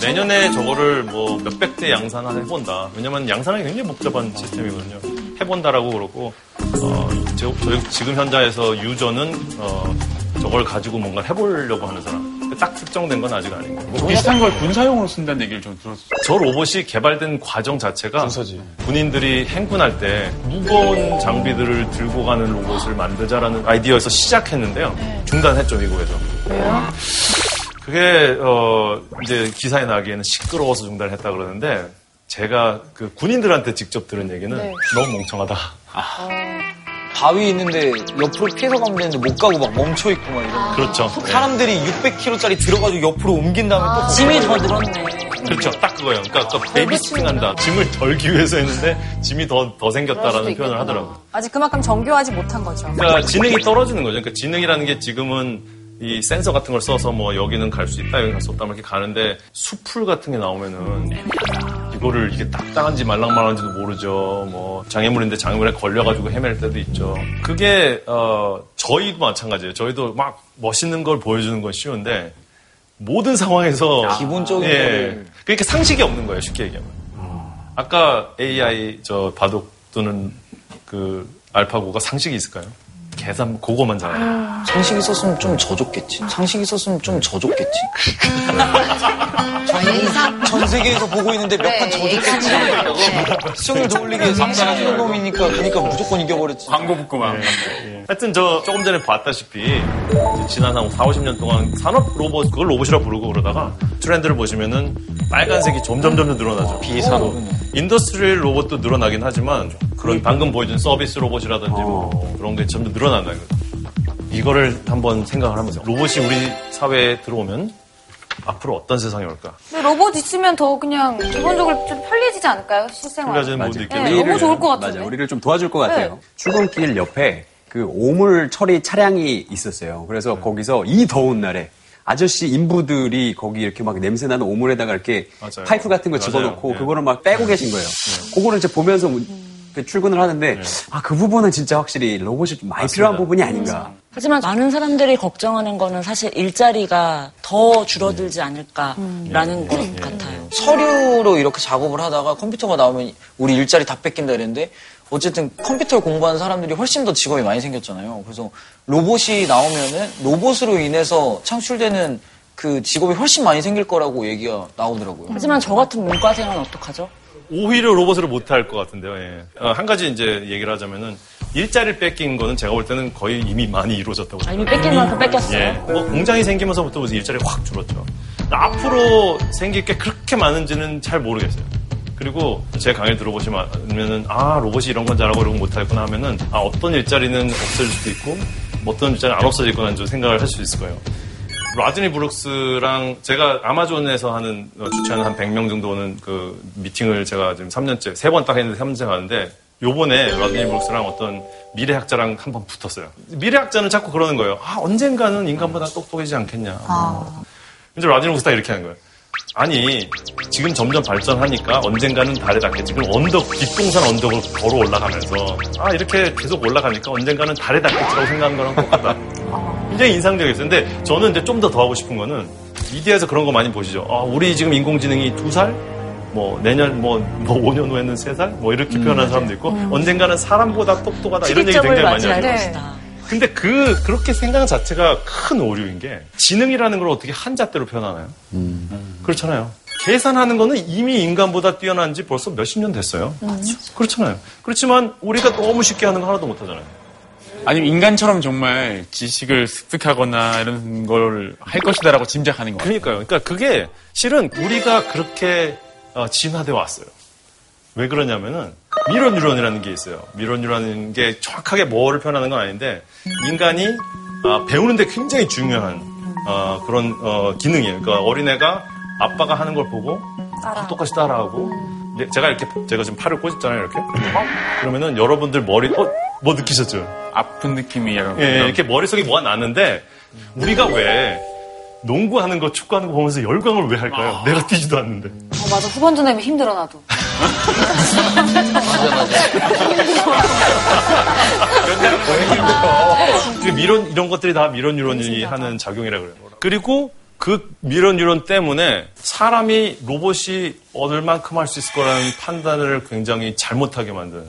내년에 저거를 뭐 몇백 대 양산을 해본다. 왜냐면 양산하기 굉장히 복잡한 시스템이거든요. 해본다라고 그러고, 어, 저, 저희 지금 현장에서 유저는, 어, 저걸 가지고 뭔가 해보려고 하는 사람. 딱 특정된 건 아직 아닌 거예요. 뭐 비슷한 걸 군사용으로 쓴다는 얘기를 좀 들었어요. 저 로봇이 개발된 과정 자체가 군사지. 군인들이 행군할 때 무거운 장비들을 들고 가는 로봇을 만들자라는 아이디어에서 시작했는데요. 중단했죠, 미국에서. 그게 어 이제 기사에 나기에는 시끄러워서 중단했다 그러는데 제가 그 군인들한테 직접 들은 얘기는 네. 너무 멍청하다. 바위 있는데 옆으로 피해서 가면 되는데 못 가고 막 멈춰 있고 막 이런. 그렇죠. 사람들이 600kg짜리 들어가지고 옆으로 옮긴 다음에 또 짐이 더 늘었네. 그렇죠. 딱 그거예요. 그러니까 아까 베이비시팅 한다. 짐을 덜기 위해서 했는데 짐이 더, 더 생겼다라는 표현을 하더라고요. 아직 그만큼 정교하지 못한 거죠. 그러니까 지능이 떨어지는 거죠. 그러니까 지능이라는 게 지금은 이 센서 같은 걸 써서 뭐 여기는 갈 수 있다, 여기 갈 수 없다 이렇게 가는데 수풀 같은 게 나오면은 이거를 이게 딱딱한지 말랑말랑한지도 모르죠. 뭐 장애물인데 장애물에 걸려가지고 헤맬 때도 있죠. 그게 어 저희도 마찬가지예요. 저희도 막 멋있는 걸 보여주는 건 쉬운데 모든 상황에서 기본적인 예. 거를. 그러니까 상식이 없는 거예요. 쉽게 얘기하면. 아까 AI 저 바둑 또는 그 알파고가 상식이 있을까요? 계산 그거만 잘해요. 상식 있었으면 좀 져줬겠지. 상식 있었으면 좀 져줬겠지. 전, 전 세계에서 보고 있는데 몇판 져줬겠지. 시청률 돌리기 위해서 상식하는 놈이니까 그러니까 무조건 이겨버렸지. 광고 붙고만. 하여튼 저 조금 전에 봤다시피 지난 한 4, 50년 동안 산업 로봇 그걸 로봇이라 부르고 그러다가 트렌드를 보시면은 빨간색이 점점 점점 늘어나죠. 비산업. industrial 로봇도 늘어나긴 하지만 그런 방금 보여준 서비스 로봇이라든지 뭐 그런 게 점점 늘어난다 이거죠. 이거를 한번 생각을 하면서 로봇이 우리 사회에 들어오면 앞으로 어떤 세상이 올까? 근데 로봇 있으면 더 그냥 기본적으로 좀 편리해지지 않을까요? 실생활. 편리해지는 부분도 네, 있겠네요. 너무 좋을 것 같은데. 맞아요. 우리를 좀 도와줄 것 같아요. 네. 출근길 옆에 그 오물 처리 차량이 있었어요. 그래서 거기서 이 더운 날에 아저씨 인부들이 거기 이렇게 막 냄새 나는 오물에다가 이렇게 맞아요. 파이프 같은 거 맞아요. 집어넣고 예. 그거를 막 빼고 계신 거예요. 그거를 이제 보면서 그 출근을 하는데 아그 부분은 진짜 확실히 로봇이 좀 많이 필요한 부분이 아닌가. 하지만 많은 사람들이 걱정하는 거는 사실 일자리가 더 줄어들지 않을까라는 것 같아요. 서류로 이렇게 작업을 하다가 컴퓨터가 나오면 우리 일자리 다 뺏긴다 이랬는데 어쨌든 컴퓨터를 공부하는 사람들이 훨씬 더 직업이 많이 생겼잖아요. 그래서 로봇이 나오면은 로봇으로 인해서 창출되는 그 직업이 훨씬 많이 생길 거라고 얘기가 나오더라고요. 하지만 저 같은 문과생은 어떡하죠? 오히려 로봇으로 못할 것 같은데요. 예. 어, 한 가지 이제 얘기를 하자면은 일자리를 뺏긴 거는 제가 볼 때는 거의 이미 많이 이루어졌다고 아, 이미. 뺏긴 만큼 뺏겼어요. 예. 뭐 공장이 생기면서부터 무슨 일자리가 확 줄었죠. 앞으로 생길 게 그렇게 많은지는 잘 모르겠어요. 그리고 제 강의를 들어보시면은 아 로봇이 이런 건 잘하고 이런 건 못하겠구나 하면은 아 어떤 일자리는 없어질 수도 있고 어떤 일자리는 안 없어지거나 좀 생각을 할 수 있을 거예요. 라즈니 브룩스랑 제가 아마존에서 하는 어, 주최하는 한 100명 정도 오는 그 미팅을 제가 지금 3년째 세 번 딱 했는데 3년째 가는데 요번에 라즈니 브룩스랑 어떤 미래학자랑 한 번 붙었어요. 미래학자는 자꾸 그러는 거예요. 아 언젠가는 인간보다 똑똑해지지 않겠냐. 근데 라즈니 브룩스 딱 이렇게 하는 거예요. 아니 지금 점점 발전하니까 언젠가는 달에 닿겠지. 그럼 언덕 뒷동산 언덕을 걸어 올라가면서 아 이렇게 계속 올라가니까 언젠가는 달에 닿겠지라고 생각하는 거랑 똑같다. 굉장히 인상적이었어요. 근데 저는 이제 좀 더 더 하고 싶은 거는 미디어에서 그런 거 많이 보시죠. 아, 우리 지금 인공지능이 두 살? 뭐 내년 뭐, 뭐 5년 후에는 세 살? 뭐 이렇게 표현하는 사람도 있고 언젠가는 사람보다 똑똑하다 이런 얘기 굉장히 많이 하죠. 근데 그 그렇게 생각 자체가 큰 오류인 게 지능이라는 걸 어떻게 한자대로 표현하나요? 그렇잖아요. 계산하는 거는 이미 인간보다 뛰어난 지 벌써 몇십 년 됐어요. 그렇잖아요. 그렇지만 우리가 너무 쉽게 하는 거 하나도 못 하잖아요. 아니면 인간처럼 정말 지식을 습득하거나 이런 걸 할 것이다라고 짐작하는 거 같아요. 그러니까요. 그러니까 그게 실은 우리가 그렇게 어, 진화돼 왔어요. 왜 그러냐면은 mirror 뉴런이라는 게 있어요. mirror 뉴런이라는 게 정확하게 뭐를 표현하는 건 아닌데 인간이 아, 배우는데 굉장히 중요한 어, 그런 어, 기능이에요. 그러니까 어린애가 아빠가 하는 걸 보고 아, 똑같이 따라하고 제가 이렇게 제가 지금 팔을 꽂았잖아요. 이렇게 그러면은 여러분들 머리 어, 뭐 느끼셨죠? 아픈 느낌이 약간. 예, 이렇게 머릿속에 뭐가 나는데 우리가 왜 농구하는 거, 축구하는 거 보면서 열광을 왜 할까요? 내가 뛰지도 않는데. 어, 맞아. 후반전 되면 힘들어, 나도. 이게 미론 이런 것들이 다 미론 뉴런이 하는 작용이라 그래요. 그리고 그 미론 뉴런 때문에 사람이 로봇이 얼만큼 할 수 있을 거라는 판단을 굉장히 잘못하게 만드는.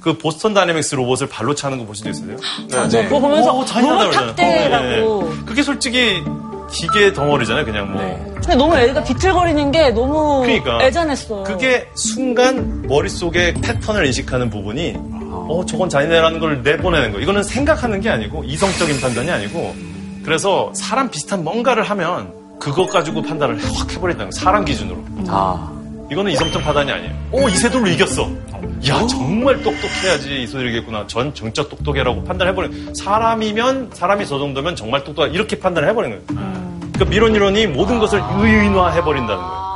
그 보스턴 다이내믹스 로봇을 발로 차는 거 보신 적 있으세요? 맞아. 그거 보면서 오, 잔인하다 로봇. 탁대라고. 네. 그게 솔직히 기계 덩어리잖아요, 그냥 뭐. 근데 너무 애가 비틀거리는 게 너무 그러니까. 애잔했어. 그게 순간 머릿속에 패턴을 인식하는 부분이 어 저건 잔인해라는 걸 내보내는 거. 이거는 생각하는 게 아니고 이성적인 판단이 아니고 그래서 사람 비슷한 뭔가를 하면 그것 가지고 판단을 확 해버린다는 거예요. 사람 기준으로. 아. 이거는 이성적 파단이 아니에요. 오 이세돌로 이겼어. 야 정말 똑똑해야지 이세돌 이겼구나. 전 진짜 똑똑해라고 판단해버린. 사람이면 사람이 저 정도면 정말 똑똑하 이렇게 판단해버리는 거예요. 그러니까 미론 이론이 모든 것을 의인화해버린다는 거예요.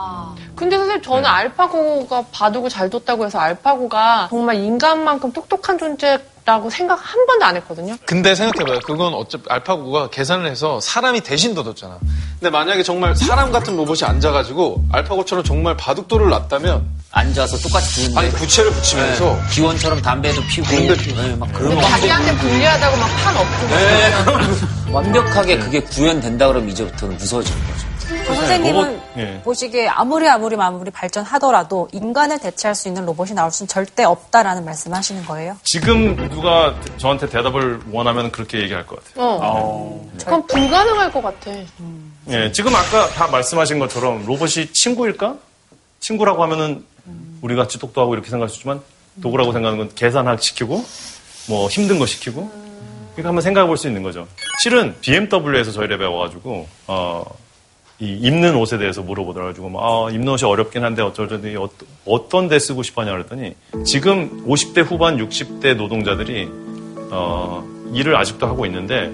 근데 사실 저는 알파고가 바둑을 잘 뒀다고 해서 알파고가 정말 인간만큼 똑똑한 존재 라고 생각 한 번도 안 했거든요. 근데 생각해봐요. 그건 어차피 알파고가 계산을 해서 사람이 대신 둬뒀잖아. 근데 만약에 정말 사람 같은 로봇이 앉아가지고 알파고처럼 정말 바둑돌을 놨다면 앉아서 똑같이 두는데 아니 부채를 붙이면서 기원처럼 담배도 피우고 담배 피우고. 네, 막 그런 거 자기한테 불리하다고 막판 엎고. 완벽하게 그게 구현된다 그러면 이제부터는 무서워지는 거죠. 그 선생님은 로봇, 예. 보시기에 아무리 아무리 아무리 발전하더라도 인간을 대체할 수 있는 로봇이 나올 수는 절대 없다라는 말씀하시는 거예요? 지금 누가 저한테 대답을 원하면 그렇게 얘기할 것 같아요. 어. 그건 불가능할 것 같아. 예, 지금 아까 다 말씀하신 것처럼 로봇이 친구일까? 친구라고 하면은 우리 같이 똑똑하고 이렇게 생각할 수 있지만 도구라고 생각하는 건 계산하기 시키고 뭐 힘든 거 시키고 그러니까 한번 생각해 볼 수 있는 거죠. 실은 BMW에서 저희 랩에 와가지고 어, 이 입는 옷에 대해서 물어보더라가지고 막, 아, 입는 옷이 어렵긴 한데 어쩌더니 어, 어떤 데 쓰고 싶어하냐 그랬더니 지금 50대 후반 60대 노동자들이 어, 일을 아직도 하고 있는데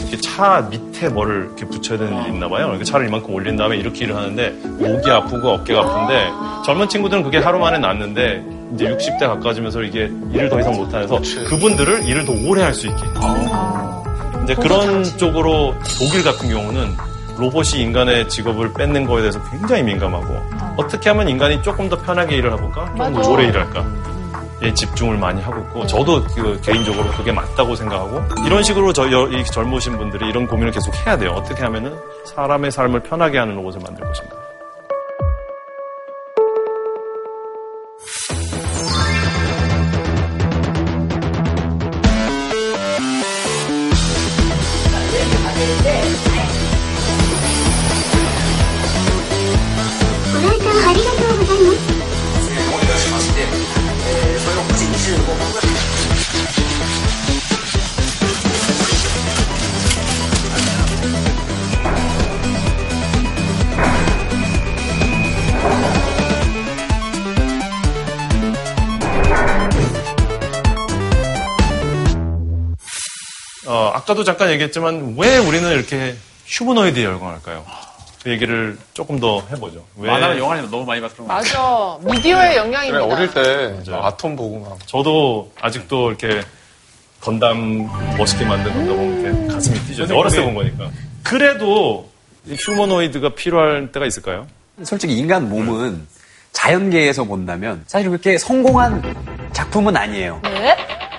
이렇게 차 밑에 뭐를 이렇게 붙여야 되는 일이 있나 봐요. 그러니까 차를 이만큼 올린 다음에 이렇게 일을 하는데 목이 아프고 어깨가 아픈데 젊은 친구들은 그게 하루 만에 낫는데 이제 60대 가까워지면서 이게 일을 더 이상 못하면서 그분들을 일을 더 오래 할 수 있게. 이제 그런 쪽으로 독일 같은 경우는 로봇이 인간의 직업을 뺏는 거에 대해서 굉장히 민감하고 어떻게 하면 인간이 조금 더 편하게 일을 해볼까? 조금 맞아. 오래 일할까? 에 집중을 많이 하고 있고 저도 그 개인적으로 그게 맞다고 생각하고 이런 식으로 저 여- 이 젊으신 분들이 이런 고민을 계속 해야 돼요. 어떻게 하면은 사람의 삶을 편하게 하는 로봇을 만들 것인가. 잠깐 얘기했지만 왜 우리는 이렇게 휴머노이드에 열광할까요? 그 얘기를 조금 더 해보죠. 왜? 만화나 영화나 너무 많이 봤던 거 맞아. 미디어의 그래 영향입니다. 어릴 때 아톰 보고 막 저도 아직도 이렇게 건담 멋있게 만든 건담 보면 이렇게 가슴이 뛰죠. 어렸을 때 본 거니까. 그래도 이 휴머노이드가 필요할 때가 있을까요? 솔직히 인간 몸은 자연계에서 본다면 사실 그렇게 성공한 작품은 아니에요. 네?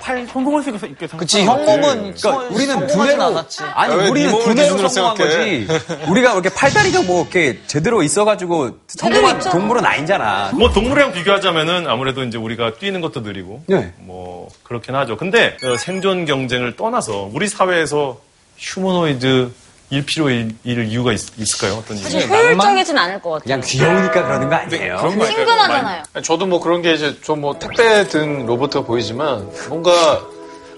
팔 성공할 수 있게 있게 그치, 형 몸은 그러니까 우리는 성공하진 두뇌로 않았지. 아니 아, 왜 우리는 네 두뇌로 기준으로 성공한 생각해? 거지. 우리가 이렇게 팔다리가 뭐 이렇게 제대로 있어가지고 성공한. 동물은 아니잖아. 뭐 동물이랑 비교하자면은 아무래도 이제 우리가 뛰는 것도 느리고 네. 뭐 그렇긴 하죠. 근데 어, 생존 경쟁을 떠나서 우리 사회에서 휴머노이드 일 필요일 이유가 있, 을까요 어떤 사실 이유? 효율적이진 않을 것 같아요. 그냥 귀여우니까 그러는 거 아니에요? 그런 거 친근하잖아요. 저도 뭐 그런 게 이제 저뭐 택배 등 로봇가 보이지만 뭔가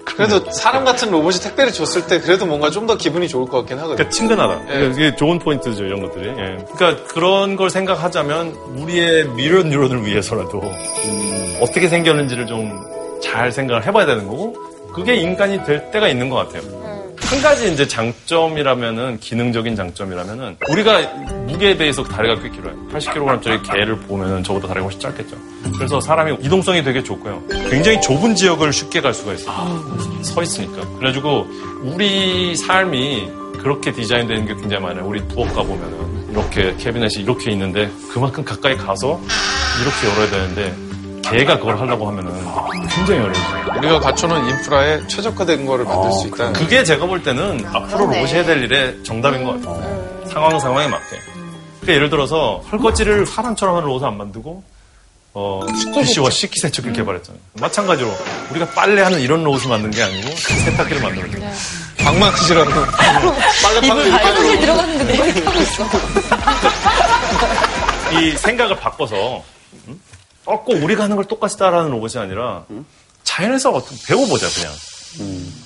그래도 사람 같은 로봇이 택배를 줬을 때 그래도 뭔가 좀 더 기분이 좋을 것 같긴 하거든요. 그러니까 친근하다. 예. 이게 좋은 포인트죠, 이런 것들이. 예. 그러니까 그런 걸 생각하자면 우리의 미러 뉴런을 위해서라도 음, 어떻게 생겼는지를 좀 잘 생각을 해봐야 되는 거고 그게 인간이 될 때가 있는 것 같아요. 한 가지 이제 장점이라면은 기능적인 장점이라면은 우리가 무게에 대해서 다리가 꽤 길어요. 80kg짜리 개를 보면은 저보다 다리가 훨씬 짧겠죠. 그래서 사람이 이동성이 되게 좋고요. 굉장히 좁은 지역을 쉽게 갈 수가 있어요. 서 있으니까. 그래가지고 우리 삶이 그렇게 디자인되는 게 굉장히 많아요. 우리 부엌 가보면은 이렇게 캐비넷이 이렇게 있는데 그만큼 가까이 가서 이렇게 열어야 되는데 개가 그걸 하려고 하면은 굉장히 어려워요. 우리가 갖춰놓은 인프라에 최적화된 거를 만들 수 있다는 그게 제가 볼 때는 앞으로 로봇이 해야 될 일의 정답인 것 같아요. 상황 상황에 맞게. 그러니까 예를 들어서 설거지를 사람처럼 하는 로봇을 안 만들고 어, 디시와 식기세척기를 개발했잖아요. 마찬가지로 우리가 빨래하는 이런 로봇을 만든 게 아니고 세탁기를 만들었죠. 방망치라고 빨래판을 이렇게 화장실 들어갔는데 누가 하고 있어. 이 생각을 바꿔서 음? 어, 꼭 우리가 하는 걸 똑같이 따라하는 로봇이 아니라 자연에서 배워보자 그냥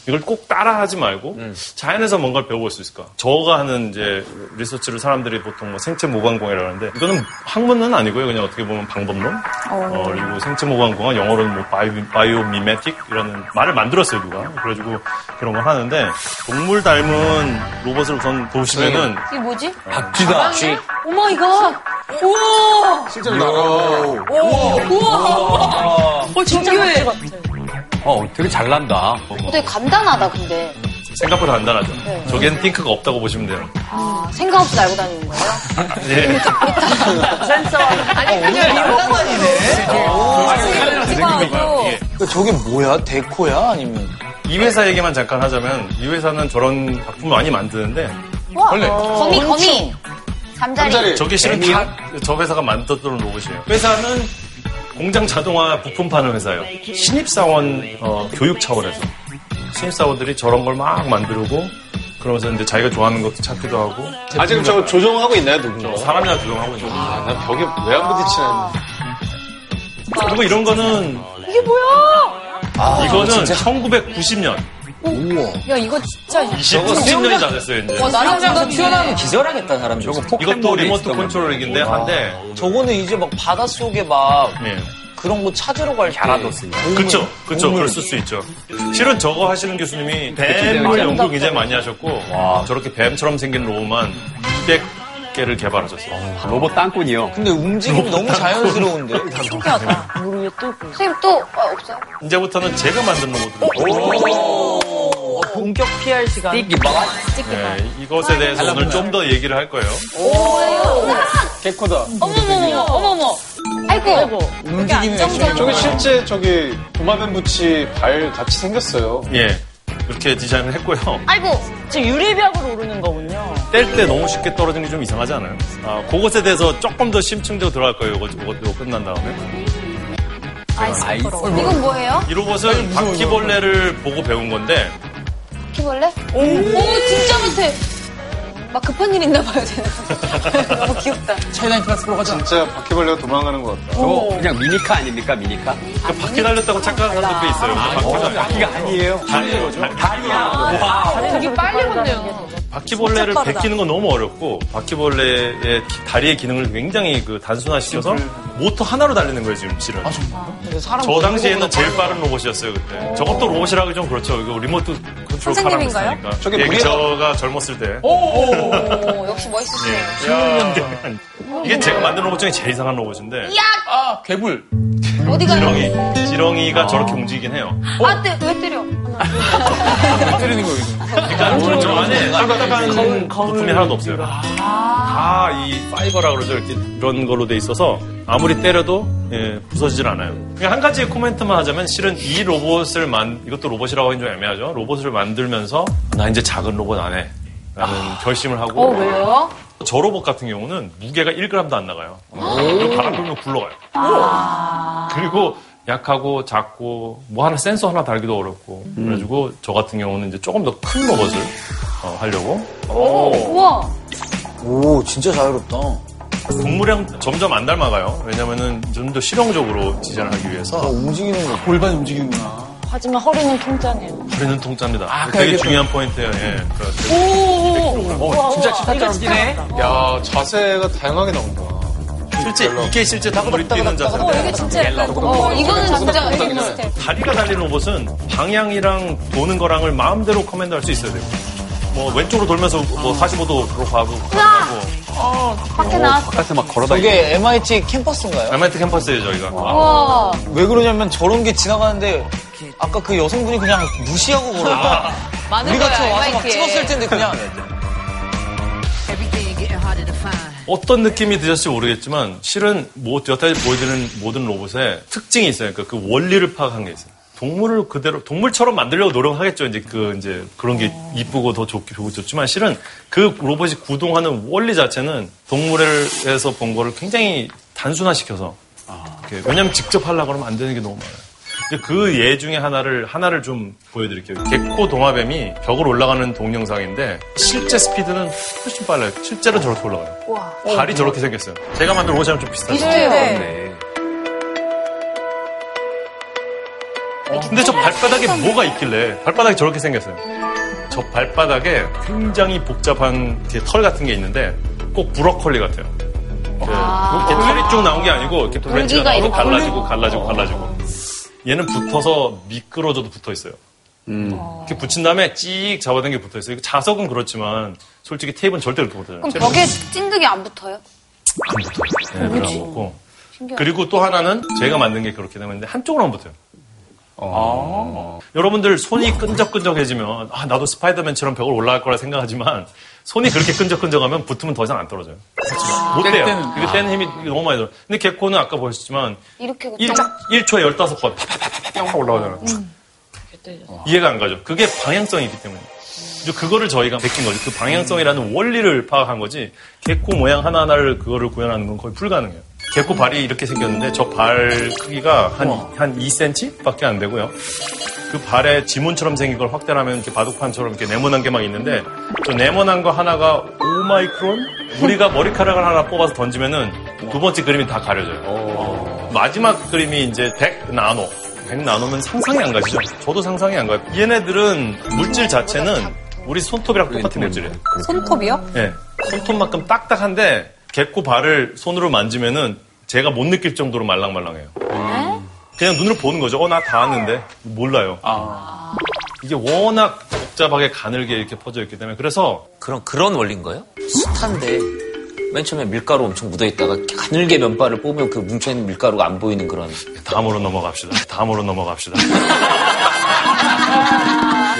이걸 꼭 따라하지 말고 자연에서 뭔가를 배워볼 수 있을까? 저가 하는 이제 리서치를 사람들이 보통 뭐 생체 모방공학이라고 하는데 이거는 학문은 아니고요. 그냥 어떻게 보면 방법론. 어, 그리고 생체 모방공학은 영어로는 뭐 bio, biomimetic 이라는 말을 만들었어요 누가. 그래가지고 그런 걸 하는데 동물 닮은 로봇을 우선 보시면은 이게 뭐지? 박쥐다. Oh my God. 우와. 실제로 날아. 우와. 우와. 어, 정교해. 어, 되게 잘 난다. 되게 간단하다, 근데. 생각보다 간단하죠. 네. 저겐 띵크가 없다고 보시면 돼요. 아, 생각 없이 알고 다니는 거예요? 예. 센서. 아니, 그냥 리모컨으로. 그 저게 뭐야? 데코야? 아니면? 이 회사 얘기만 잠깐 하자면 이 회사는 저런 작품을 많이 만드는데 와, 원래 거미, 거미. 잠자리. 저게 실은 다 저 회사가 만들었던 로봇이에요. 회사는 공장 자동화 부품 파는 회사예요. 신입사원 어, 교육 차원에서 신입사원들이 저런 걸 막 만들고 그러면서 이제 자기가 좋아하는 것도 찾기도 하고 아직 저거 조정하고 있나요, 누군가? 사람이나 조정하고 있는 아, 난 벽에 왜 안 부딪히나 그리고 이런 거는 이게 뭐야? 아, 이거는 진짜? 1990년 야, 이거 진짜. 1990년이 다 됐어요 이제. 와, 나랑 비슷해. 튀어나오면 기절하겠다, 사람. 저거 이것도 리모트 컨트롤이긴데 한데 저거는 이제 막 바닷속에 막 예. 그런 거 찾으러 갈 때. 그쵸, 그쵸, 그럴 수 있죠. 실은 저거 하시는 교수님이 뱀을 연구 굉장히 많이 하셨고, 저렇게 뱀처럼 생긴 로봇만 200 개를 개발하셨어요. 로봇 땅꾼이요. 근데 움직임이 너무 자연스러운데? 신기하다. 물 위에 또. 선생님 또, 아, 없어요? 이제부터는 제가 만든 로봇을. 본격 PR 시간. 띠끼바. 네, 이것에 대해서 오늘 좀 더 얘기를 할 거예요. 오, 개코다. 어머머머, 어머머. 아이고. 움직임이 저게 실제 저기 도마뱀 부치 발 같이 생겼어요. 예. 이렇게 디자인을 했고요. 아이고, 지금 유리벽으로 오르는 거군요. 뗄 때 너무 쉽게 떨어지는 게 좀 이상하지 않아요? 아, 그것에 대해서 조금 더 심층적으로 들어갈 거예요. 이거, 이거 끝난 다음에. 아이스. 이건 뭐예요? 이 로봇은 바퀴벌레를 보고 배운 건데, 바퀴벌레? 오, 오, 진짜 같아. 막 급한 일 있나 봐요, 쟤는. 너무 귀엽다. 차이나인 클래스 로 가자. 진짜 바퀴벌레가 도망가는 것 같다. 저거 그냥 미니카 아닙니까, 미니카? 그 바퀴 달렸다고 착각하는 사람도 있어요. 바퀴가 바퀴가 아니에요. 다리예요. 다리야. 되게 빨리 걷네요. 바퀴벌레를. 베끼는 건 너무 어렵고 바퀴벌레의 기- 다리의 기능을 굉장히 그 단순화시켜서 모터 하나로 달리는 거예요 지금 실은. 저 당시에는 제일 빠른 로봇이었어요 그때. 저것도 로봇이라고 좀 그렇죠. 이거 리모트 컨트롤? 파라고 있으니까. 저게 예, 무리가- 저가 젊었을 때. 오, 역시 멋있으시네요. 예. 이게 제가 만든 로봇 중에 제일 이상한 로봇인데 야! 아 개불 어디가? 지렁이 지렁이가 저렇게 움직이긴 해요. 아, 때, 왜 때려? 때리는 거예요. 그러니까 저 안에 딱딱한 부품이 하나도 없어요. 다 이 fiber라 그러죠. 이렇게 이런 걸로 돼 있어서 아무리 때려도 예, 부서지질 않아요. 그냥 한 가지 코멘트만 하자면 실은 이 로봇을 만 이것도 로봇이라고 하긴 좀 애매하죠. 로봇을 만들면서 나 이제 작은 로봇 안 해. 라는 결심을 하고 어, 왜요? 저 로봇 같은 경우는 무게가 1g도 안 나가요. 그리고 바람 불면 굴러가요. 아. 그리고 약하고 작고 뭐 하나 센서 하나 달기도 어렵고 그래가지고 저 같은 경우는 이제 조금 더 큰 로봇을 어, 하려고 오, 우와. 오, 진짜 자유롭다. 동물이랑 점점 안 닮아가요. 왜냐면은 좀 더 실용적으로 디자인을 하기 위해서 움직이는 거. 골반이 움직이는구나. 하지만 허리는 통짜네요. 허리는 통짜입니다. 아, 되게 그래야겠다. 중요한 포인트예요. 예. 그- 오, 어, 진짜 치타처럼 뛰네. 야, 자세가 다양하게 나온다. 실제 이게 실제 동물이 뛰는 자세인데. 어, 이게 진짜 약간, 어, 이거는 진짜 비슷해. 다리가 달린 로봇은 방향이랑 도는 거랑을 마음대로 command 할 수 있어야 돼요. 뭐 왼쪽으로 돌면서 뭐 45도로 가고 가고 어, 밖에 나왔어. 바깥에 막 저게 MIT 캠퍼스인가요? MIT 캠퍼스예요 저희가. 우와. 왜 그러냐면 저런 게 지나가는데 아까 그 여성분이 그냥 무시하고 걸어가. 많은 우리 같이 거야, 와서 막. 찍었을 텐데 그냥 어떤 느낌이 드셨을지 모르겠지만 실은 뭐 여태 보여드리는 모든 로봇에 특징이 있어요. 그러니까 그 원리를 파악한 게 있어요. 동물을 그대로 동물처럼 만들려고 노력하겠죠. 이제 그 이제 그런 게 이쁘고 더 좋게 보고 좋지만 실은 그 로봇이 구동하는 원리 자체는 동물에서 본 거를 굉장히 단순화시켜서 이렇게 왜냐하면 직접 하려고 하면 안 되는 게 너무 많아요. 그 예 중에 하나를 하나를 좀 보여드릴게요. 개코 동화뱀이 벽을 올라가는 동영상인데 실제 스피드는 훨씬 빨라요. 실제로 저렇게 올라가요. 우와. 발이 저렇게 생겼어요. 제가 만든 로봇이랑 좀 비슷하죠. 비슷해요. 네. 근데 저 발바닥에 뭐가 있길래 발바닥이 저렇게 생겼어요. 저 발바닥에 굉장히 복잡한 이렇게 털 같은 게 있는데 꼭 브로콜리 같아요. 아. 이렇게 털이 쭉 나온 게 아니고 이렇게 branch가 이렇게 갈라지고 갈라지고 갈라지고 얘는 붙어서 미끄러져도 붙어 있어요. 이렇게 붙인 다음에 찍 잡아당겨 붙어 있어요. 자석은 그렇지만 솔직히 테이프는 절대 그렇게 붙어요. 그럼 벽에 찐득이 안 붙어요? 네, 별로 안 붙고. 그리고 또 하나는 제가 만든 게 그렇게 되는데 한쪽으로만 붙어요. 여러분들 손이 끈적끈적해지면 아 나도 스파이더맨처럼 벽을 올라갈 거라 생각하지만 손이 그렇게 끈적끈적하면 붙으면 더 이상 안 떨어져요. 못 돼요. 이거 떼는 힘이 너무 많이 들어. 근데 개코는 아까 보셨지만 이렇게 1, 1초에 15번 팍팍팍팍 올라가잖아요. 이해가 안 가죠. 그게 방향성이 있기 때문에. 이제 그거를 저희가 베낀 거죠. 그 방향성이라는 원리를 파악한 거지. 개코 모양 하나하나를 그거를 구현하는 건 거의 불가능해요. 개코 발이 이렇게 생겼는데 저 발 크기가 한, 한 2cm 밖에 안 되고요. 그 발에 지문처럼 생긴 걸 확대를 하면 이렇게 바둑판처럼 이렇게 네모난 게 막 있는데 저 네모난 거 하나가 5마이크론? 우리가 머리카락을 하나 뽑아서 던지면은 두 번째 그림이 다 가려져요. 마지막 그림이 이제 100 나노. 100 나노면 상상이 안 가시죠? 저도 상상이 안 가요. 얘네들은 물질 자체는 우리 손톱이랑 똑같은 물질이에요. 손톱이요? 예. 손톱만큼 딱딱한데 개코 발을 손으로 만지면은 제가 못 느낄 정도로 말랑말랑해요. 그냥 눈으로 보는 거죠. 어, 나 닿았는데. 몰라요. 이게 워낙 복잡하게 가늘게 이렇게 퍼져 있기 때문에 그래서 그런 그런 원리인 거예요? 숱한데 맨 처음에 밀가루 엄청 묻어 있다가 가늘게 면발을 뽑으면 그 뭉쳐 있는 밀가루가 안 보이는 그런. 다음으로 넘어갑시다. 다음으로 넘어갑시다.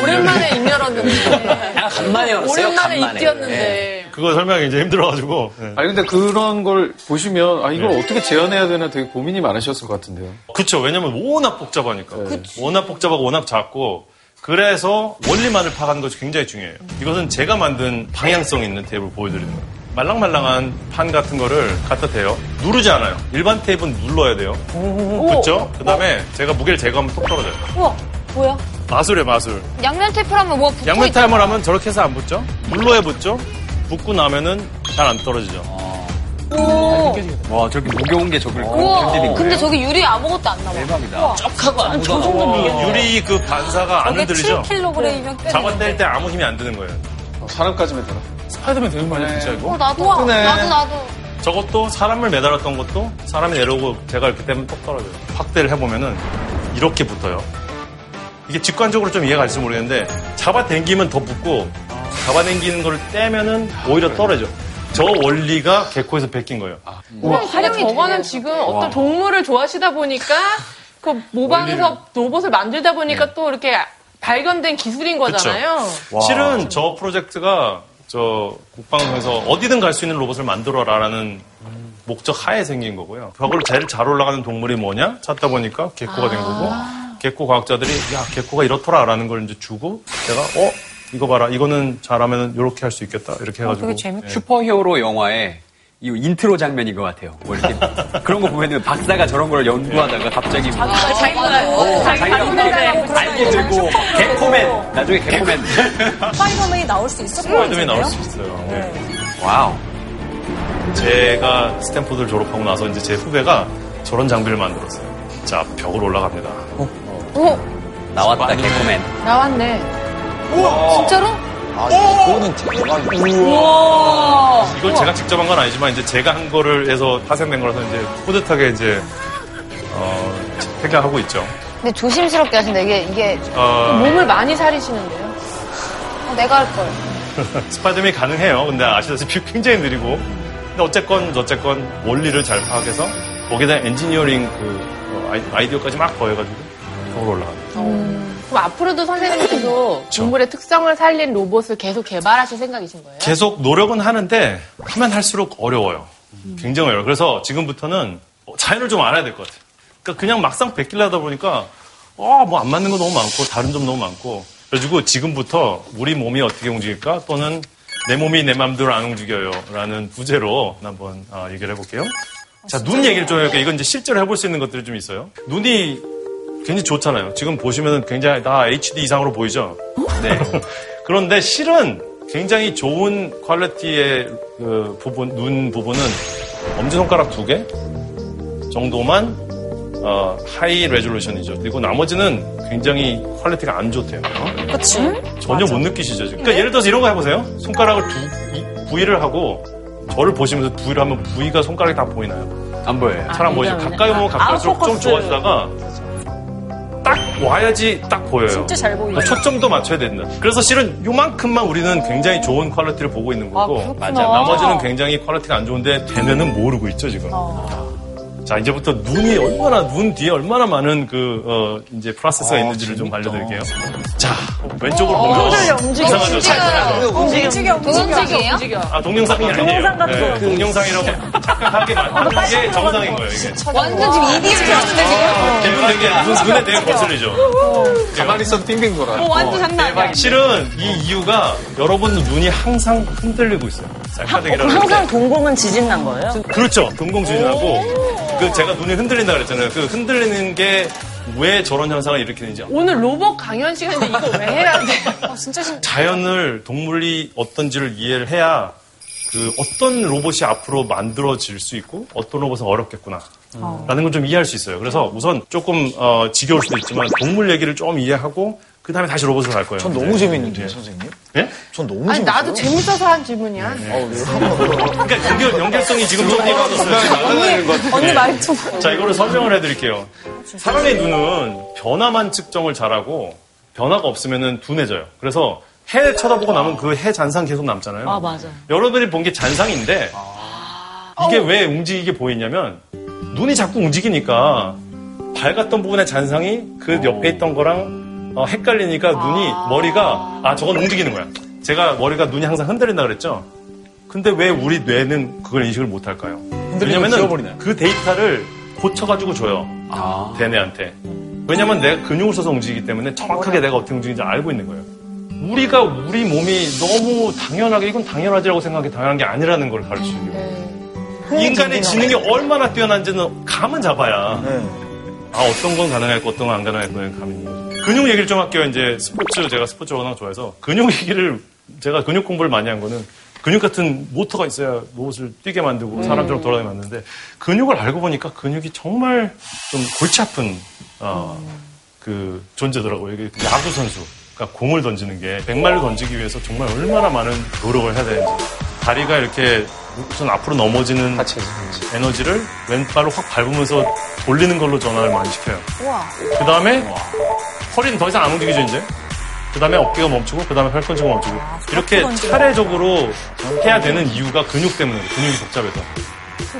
오랜만에 입 열었는데. 간만에 열었어요, 오랜만에 입. 띄었는데. 그거 설명이 이제 힘들어가지고. 예. 아니 근데 그런 걸 보시면 아 이걸 어떻게 재현해야 되나 되게 고민이 많으셨을 것 같은데요. 그쵸. 왜냐면 워낙 복잡하니까. 워낙 복잡하고 워낙 작고. 그래서 원리만을 파악하는 것이 굉장히 중요해요. 이것은 제가 만든 방향성 있는 테이프를 보여드리는 거예요. 말랑말랑한 판 같은 거를 갖다 대요. 누르지 않아요. 일반 테이프는 눌러야 돼요. 그렇죠? 그 다음에 제가 무게를 제거하면 톡 떨어져요. 우와, 뭐야? 마술이에요, 마술. 양면 테이프를 하면 뭐 붙어 양면. 타임을 하면 저렇게 해서 안 붙죠? 눌러야 붙죠? 붙고 나면은 잘 안 떨어지죠. 오, 와, 저렇게 무거운 게 저걸 우와. 근데 저기 유리 아무것도 안 남아. 대박이다. 쩍하고 안저 묻어. 정도면 유리 그 반사가 안 흔들리죠? 7kg이면 꽤 잡아 뗄 때 아무 힘이 안 드는 거예요. 사람까지만 되나? 스파이더맨 되는 거 아니야, 진짜 이거? 어, 나도, 크네. 나도, 나도. 저것도 사람을 매달았던 것도 사람이 내려오고 제가 이렇게 떼면 똑 떨어져요. 확대를 해보면은 이렇게 붙어요. 이게 직관적으로 좀 이해가 갈지 모르겠는데 잡아당기면 더 붙고 잡아당기는 걸 떼면은 오히려 떨어져. 저 원리가 개코에서 베낀 거예요. 우와, 근데 저거는 지금 어떤 동물을 좋아하시다 보니까 그 모방해서 로봇을 만들다 보니까 또 이렇게 발견된 기술인 거잖아요. 실은 저 프로젝트가 저 국방부에서 어디든 갈 수 있는 로봇을 만들어라라는 목적 하에 생긴 거고요. 벽을 제일 잘 올라가는 동물이 뭐냐? 찾다 보니까 gecko가 된 거고 gecko 과학자들이 야 gecko가 이렇더라라는 걸 이제 주고 제가 어 이거 봐라 이거는 잘하면 이렇게 할 수 있겠다 이렇게 해가지고 되게 재밌- 예. 슈퍼히어로 영화에 이 인트로 장면인 것 같아요. 뭐 이렇게 그런 거 보면은 박사가 저런 걸 연구하다가 갑자기 뭐 자기가 자기가 알게 되고 gecko맨 나중에 gecko맨 스파이더맨이 나올 수 스파이더맨이 같은데요? 나올 수 있어요. 네. Wow. 제가 스탠포드를 졸업하고 나서 이제 제 후배가 저런 장비를 만들었어요. 자 벽을 올라갑니다. 오, 나왔다 gecko맨. 나왔네. 진짜로? 아, 이거는 대박이다. 우와. 이걸 제가 직접 한 건 아니지만 이제 제가 한 거를 해서 파생된 거라서 이제 뿌듯하게 이제 어, 생각하고 있죠. 근데 조심스럽게 하신다. 이게, 이게, 어, 몸을 많이 사리시는데요. 어, 내가 할 걸. 스파이더맨이 가능해요. 근데 아시다시피 굉장히 느리고. 근데 어쨌건 어쨌건 원리를 잘 파악해서 거기다 엔지니어링 그 어, 아이- 아이디어까지 막 더해가지고 벽으로 올라갑니다. 그럼 앞으로도 선생님께서 동물의 특성을 살린 로봇을 계속 개발하실 생각이신 거예요? 계속 노력은 하는데 하면 할수록 어려워요. 굉장히 어려워요. 그래서 지금부터는 자연을 좀 알아야 될 것 같아요. 그러니까 그냥 막상 베끼려 하다 보니까 아, 뭐안 맞는 거 너무 많고 다른 점 너무 많고 그래가지고 지금부터 우리 몸이 어떻게 움직일까 또는 내 몸이 내 맘대로 안 움직여요 라는 부제로 한번 아, 얘기를 해볼게요. 자, 눈 얘기를 좀 해볼게요. 이건 이제 실제로 해볼 수 있는 것들이 좀 있어요. 눈이 굉장히 좋잖아요. 지금 보시면은 굉장히 다 HD 이상으로 보이죠? 네. 그런데 실은 굉장히 좋은 quality의 그 부분, 눈 부분은 엄지손가락 두 개 정도만 어, high resolution이죠. 그리고 나머지는 굉장히 quality가 안 좋대요. 그치? 전혀 못 느끼시죠, 지금. 그러니까 예를 들어서 이런 거 해보세요. 손가락을 두, 이- 브이를 하고 저를 보시면서 브이를 하면 브이가 손가락이 다 보이나요? 안 보여요. 잘 안 보이죠. 가까이 보면 가까울수록 좀 좋아지다가 딱 와야지 딱 보여요. 진짜 잘 보이네. 그러니까 초점도 맞춰야 된다. 그래서 실은 요만큼만 우리는 굉장히 좋은 quality를 보고 있는 거고 그렇구나. 맞아. 나머지는 굉장히 quality가 안 좋은데 되면은 모르고 있죠 지금. 자 이제부터 눈이 얼마나 눈 뒤에 얼마나 많은 그 어, 이제 프로세스가 있는지를 좀 알려드릴게요. 자 왼쪽으로 보면 흔들려, 움직여. 이상하죠. 움직여, 움직여, 움직여. 아 동영상이 아니에요. 동영상 같은 네, 거. 동영상이라고 착각하게 만드는 게 정상인 거예요 이게. 완전 지금 EDM 나오는데 기분 되게 눈, 눈에 되게 거슬리죠. 가만히 있어도 빙빙 돌아. 어, 완전 장난 아니야. 실은 이 이유가 여러분 눈이 항상 흔들리고 있어요. 쌀가닥이라고. 항상 동공은 지진 난 거예요? 그렇죠. 동공주진하고 그 제가 눈이 흔들린다 그랬잖아요. 그 흔들리는 게 왜 저런 현상을 일으키는지 오늘 로봇 강연 시간인데 이거 왜 해야 돼? 아, 진짜 신 자연을 동물이 어떤지를 이해를 해야 그 어떤 로봇이 앞으로 만들어질 수 있고 어떤 로봇은 어렵겠구나. 라는 걸 좀 이해할 수 있어요. 그래서 우선 조금 어, 지겨울 수도 있지만 동물 얘기를 좀 이해하고 그 다음에 다시 로봇으로 갈 거예요. 전 너무 재밌는데요, 선생님? 예? 전 너무 아니 재밌어요. 나도 재밌어서 한 질문이야. 그러니까 연결, 연결성이 지금 좀 떨어졌어요. 언니 말투. 자, 이거를 설명을 해드릴게요. 사람의 눈은 변화만 측정을 잘하고 변화가 없으면 둔해져요. 그래서 해 쳐다보고 나면 그해 잔상 계속 남잖아요. 아, 맞아요. 여러분이 본 게 잔상인데 이게 왜 움직이게 보이냐면 눈이 자꾸 움직이니까 밝았던 부분의 잔상이 그 옆에 있던 거랑 어, 헷갈리니까 눈이 머리가 아 저건 움직이는 거야. 제가 머리가 눈이 항상 흔들린다 그랬죠. 근데 왜 우리 뇌는 그걸 인식을 못 할까요? 왜냐면은? 그 데이터를 고쳐가지고 줘요. 대뇌한테. 왜냐면 내가 근육을 써서 움직이기 때문에 정확하게 내가 어떻게 움직이는지 알고 있는 거예요. 우리가 우리 몸이 너무 당연하게 이건 당연하지라고 생각해 당연한 게 아니라는 걸 가르치는 거예요. 인간의 지능이 얼마나 뛰어난지는 감은 잡아야 아 어떤 건 가능할고 어떤 건 안 가능할 거는 감이 있는 거죠. 근육 얘기를 좀 할게요. 이제 스포츠 제가 스포츠 워낙 좋아해서 근육 얘기를 제가 근육 공부를 많이 한 거는 근육 같은 모터가 있어야 로봇을 뛰게 만들고 사람처럼 돌아다니게 만드는데 근육을 알고 보니까 근육이 정말 좀 골치 아픈 어, 그 존재더라고요. 이게 야구 선수. 그러니까 공을 던지는 게 백말로 던지기 위해서 정말 얼마나 많은 노력을 해야 되는지 다리가 이렇게 우선 앞으로 넘어지는 에너지를 왼발로 확 밟으면서 돌리는 걸로 전환을 많이 시켜요. 그 다음에 허리는 더 이상 안 움직이죠 이제. 그 다음에 어깨가 멈추고 그 다음에 팔꿈치가 멈추고 이렇게 차례적으로 해야 되는 이유가 근육 때문에 근육이 복잡해서.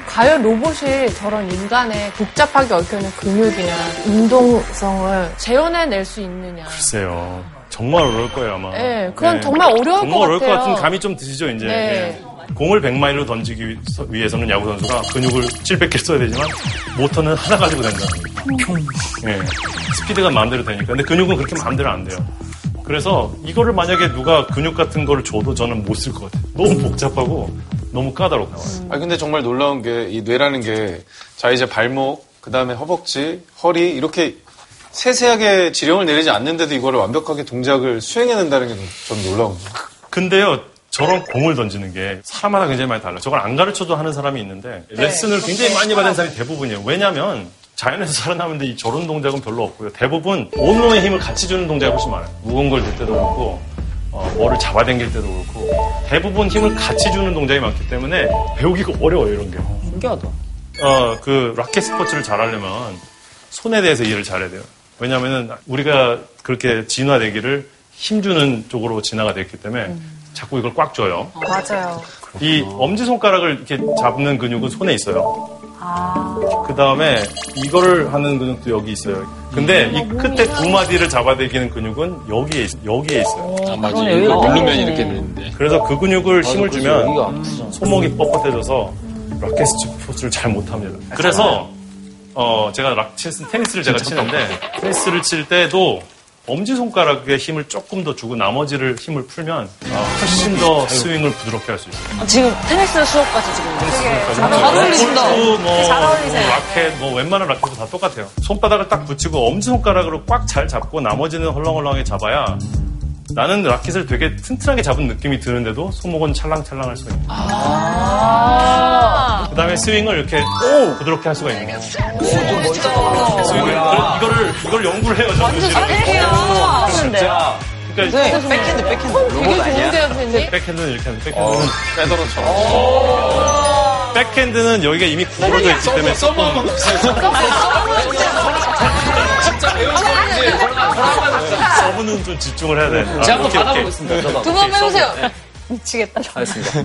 과연 로봇이 저런 인간의 복잡하게 얽혀있는 근육이나 운동성을 재현해낼 수 있느냐. 글쎄요. 정말 어려울 거예요 아마. 네, 그건 정말 어려울 정말 것 어려울 것 같아요. 같은 감이 좀 드시죠 이제. 네. 예. 공을 100마일로 던지기 위- 위해서는 야구 선수가 근육을 700개 써야 되지만 모터는 하나 가지고 된다. 예. 스피드가 마음대로 되니까. 근데 근육은 그렇게 마음대로 안 돼요. 그래서 이거를 만약에 누가 근육 같은 거를 줘도 저는 못 쓸 것 같아요. 너무 복잡하고 너무 까다롭고. 아 근데 정말 놀라운 게 이 뇌라는 게 자 이제 발목 그 다음에 허벅지 허리 이렇게 세세하게 지령을 내리지 않는데도 이거를 완벽하게 동작을 수행해낸다는 게 전 놀라운 거예요. 근데요, 저런 공을 던지는 게 사람마다 굉장히 많이 달라요. 저걸 안 가르쳐도 하는 사람이 있는데 레슨을 굉장히 많이 받은 사람이 대부분이에요. 왜냐하면 자연에서 살아남는데 이 저런 동작은 별로 없고요. 대부분 온몸의 힘을 같이 주는 동작이 훨씬 많아요. 무거운 걸 들 때도 그렇고 어, 뭐를 잡아당길 때도 그렇고 대부분 힘을 같이 주는 동작이 많기 때문에 배우기가 어려워요 이런 게. 신기하다. 어, 그 라켓 스포츠를 잘하려면 손에 대해서 이해를 잘해야 돼요. 왜냐하면 우리가 그렇게 진화되기를 힘주는 쪽으로 진화가 됐기 때문에 자꾸 이걸 꽉 줘요. 맞아요. 이 엄지손가락을 이렇게 잡는 근육은 손에 있어요. 아. 그 다음에 이거를 하는 근육도 여기 있어요. 근데 이 끝에 두 마디를 잡아당기는 근육은 여기에, 있, 여기에 있어요. 아, 맞아. 이거 누르면 이렇게 되는데. 그래서 그 근육을 맞아, 힘을 주면 여기가. 손목이 뻣뻣해져서 라켓 스포츠를 잘 못합니다. 그래서 어, 제가 락, 테니스, 테니스를 제가 치는데 테니스를 칠 때도 엄지손가락에 힘을 조금 더 주고 나머지를 힘을 풀면 어, 훨씬 더 스윙을 부드럽게 할 수 있어요. 아, 지금 테니스 수업까지 지금. 잘 어울리신다. 뭐, 잘 어울리세요. 뭐 라켓, 뭐 웬만한 라켓도 다 똑같아요. 손바닥을 딱 붙이고 엄지손가락으로 꽉 잘 잡고 나머지는 헐렁헐렁하게 잡아야 나는 라켓을 되게 튼튼하게 잡은 느낌이 드는데도 손목은 찰랑찰랑할 수가 있는. 아. 그 다음에 스윙을 이렇게 부드럽게 할 수가 있는 거예요. 스윙을. 이거를 이걸 연구를 해요. 저는. 완전 잘해요. 진짜. 그러니까 네, 백핸드, 백핸드. 손 되게 좋은데요, 선생님? 백핸드는 이렇게 하는 백핸드는 페더러처럼. 백핸드는 여기가 이미 구부러져 있기 때문에 서브 한번 진짜 배우셨는지 서브는 좀 집중을 해야 돼. 제가 한번 오케이. 받아보겠습니다. 두번 빼보세요. 미치겠다. 알겠습니다.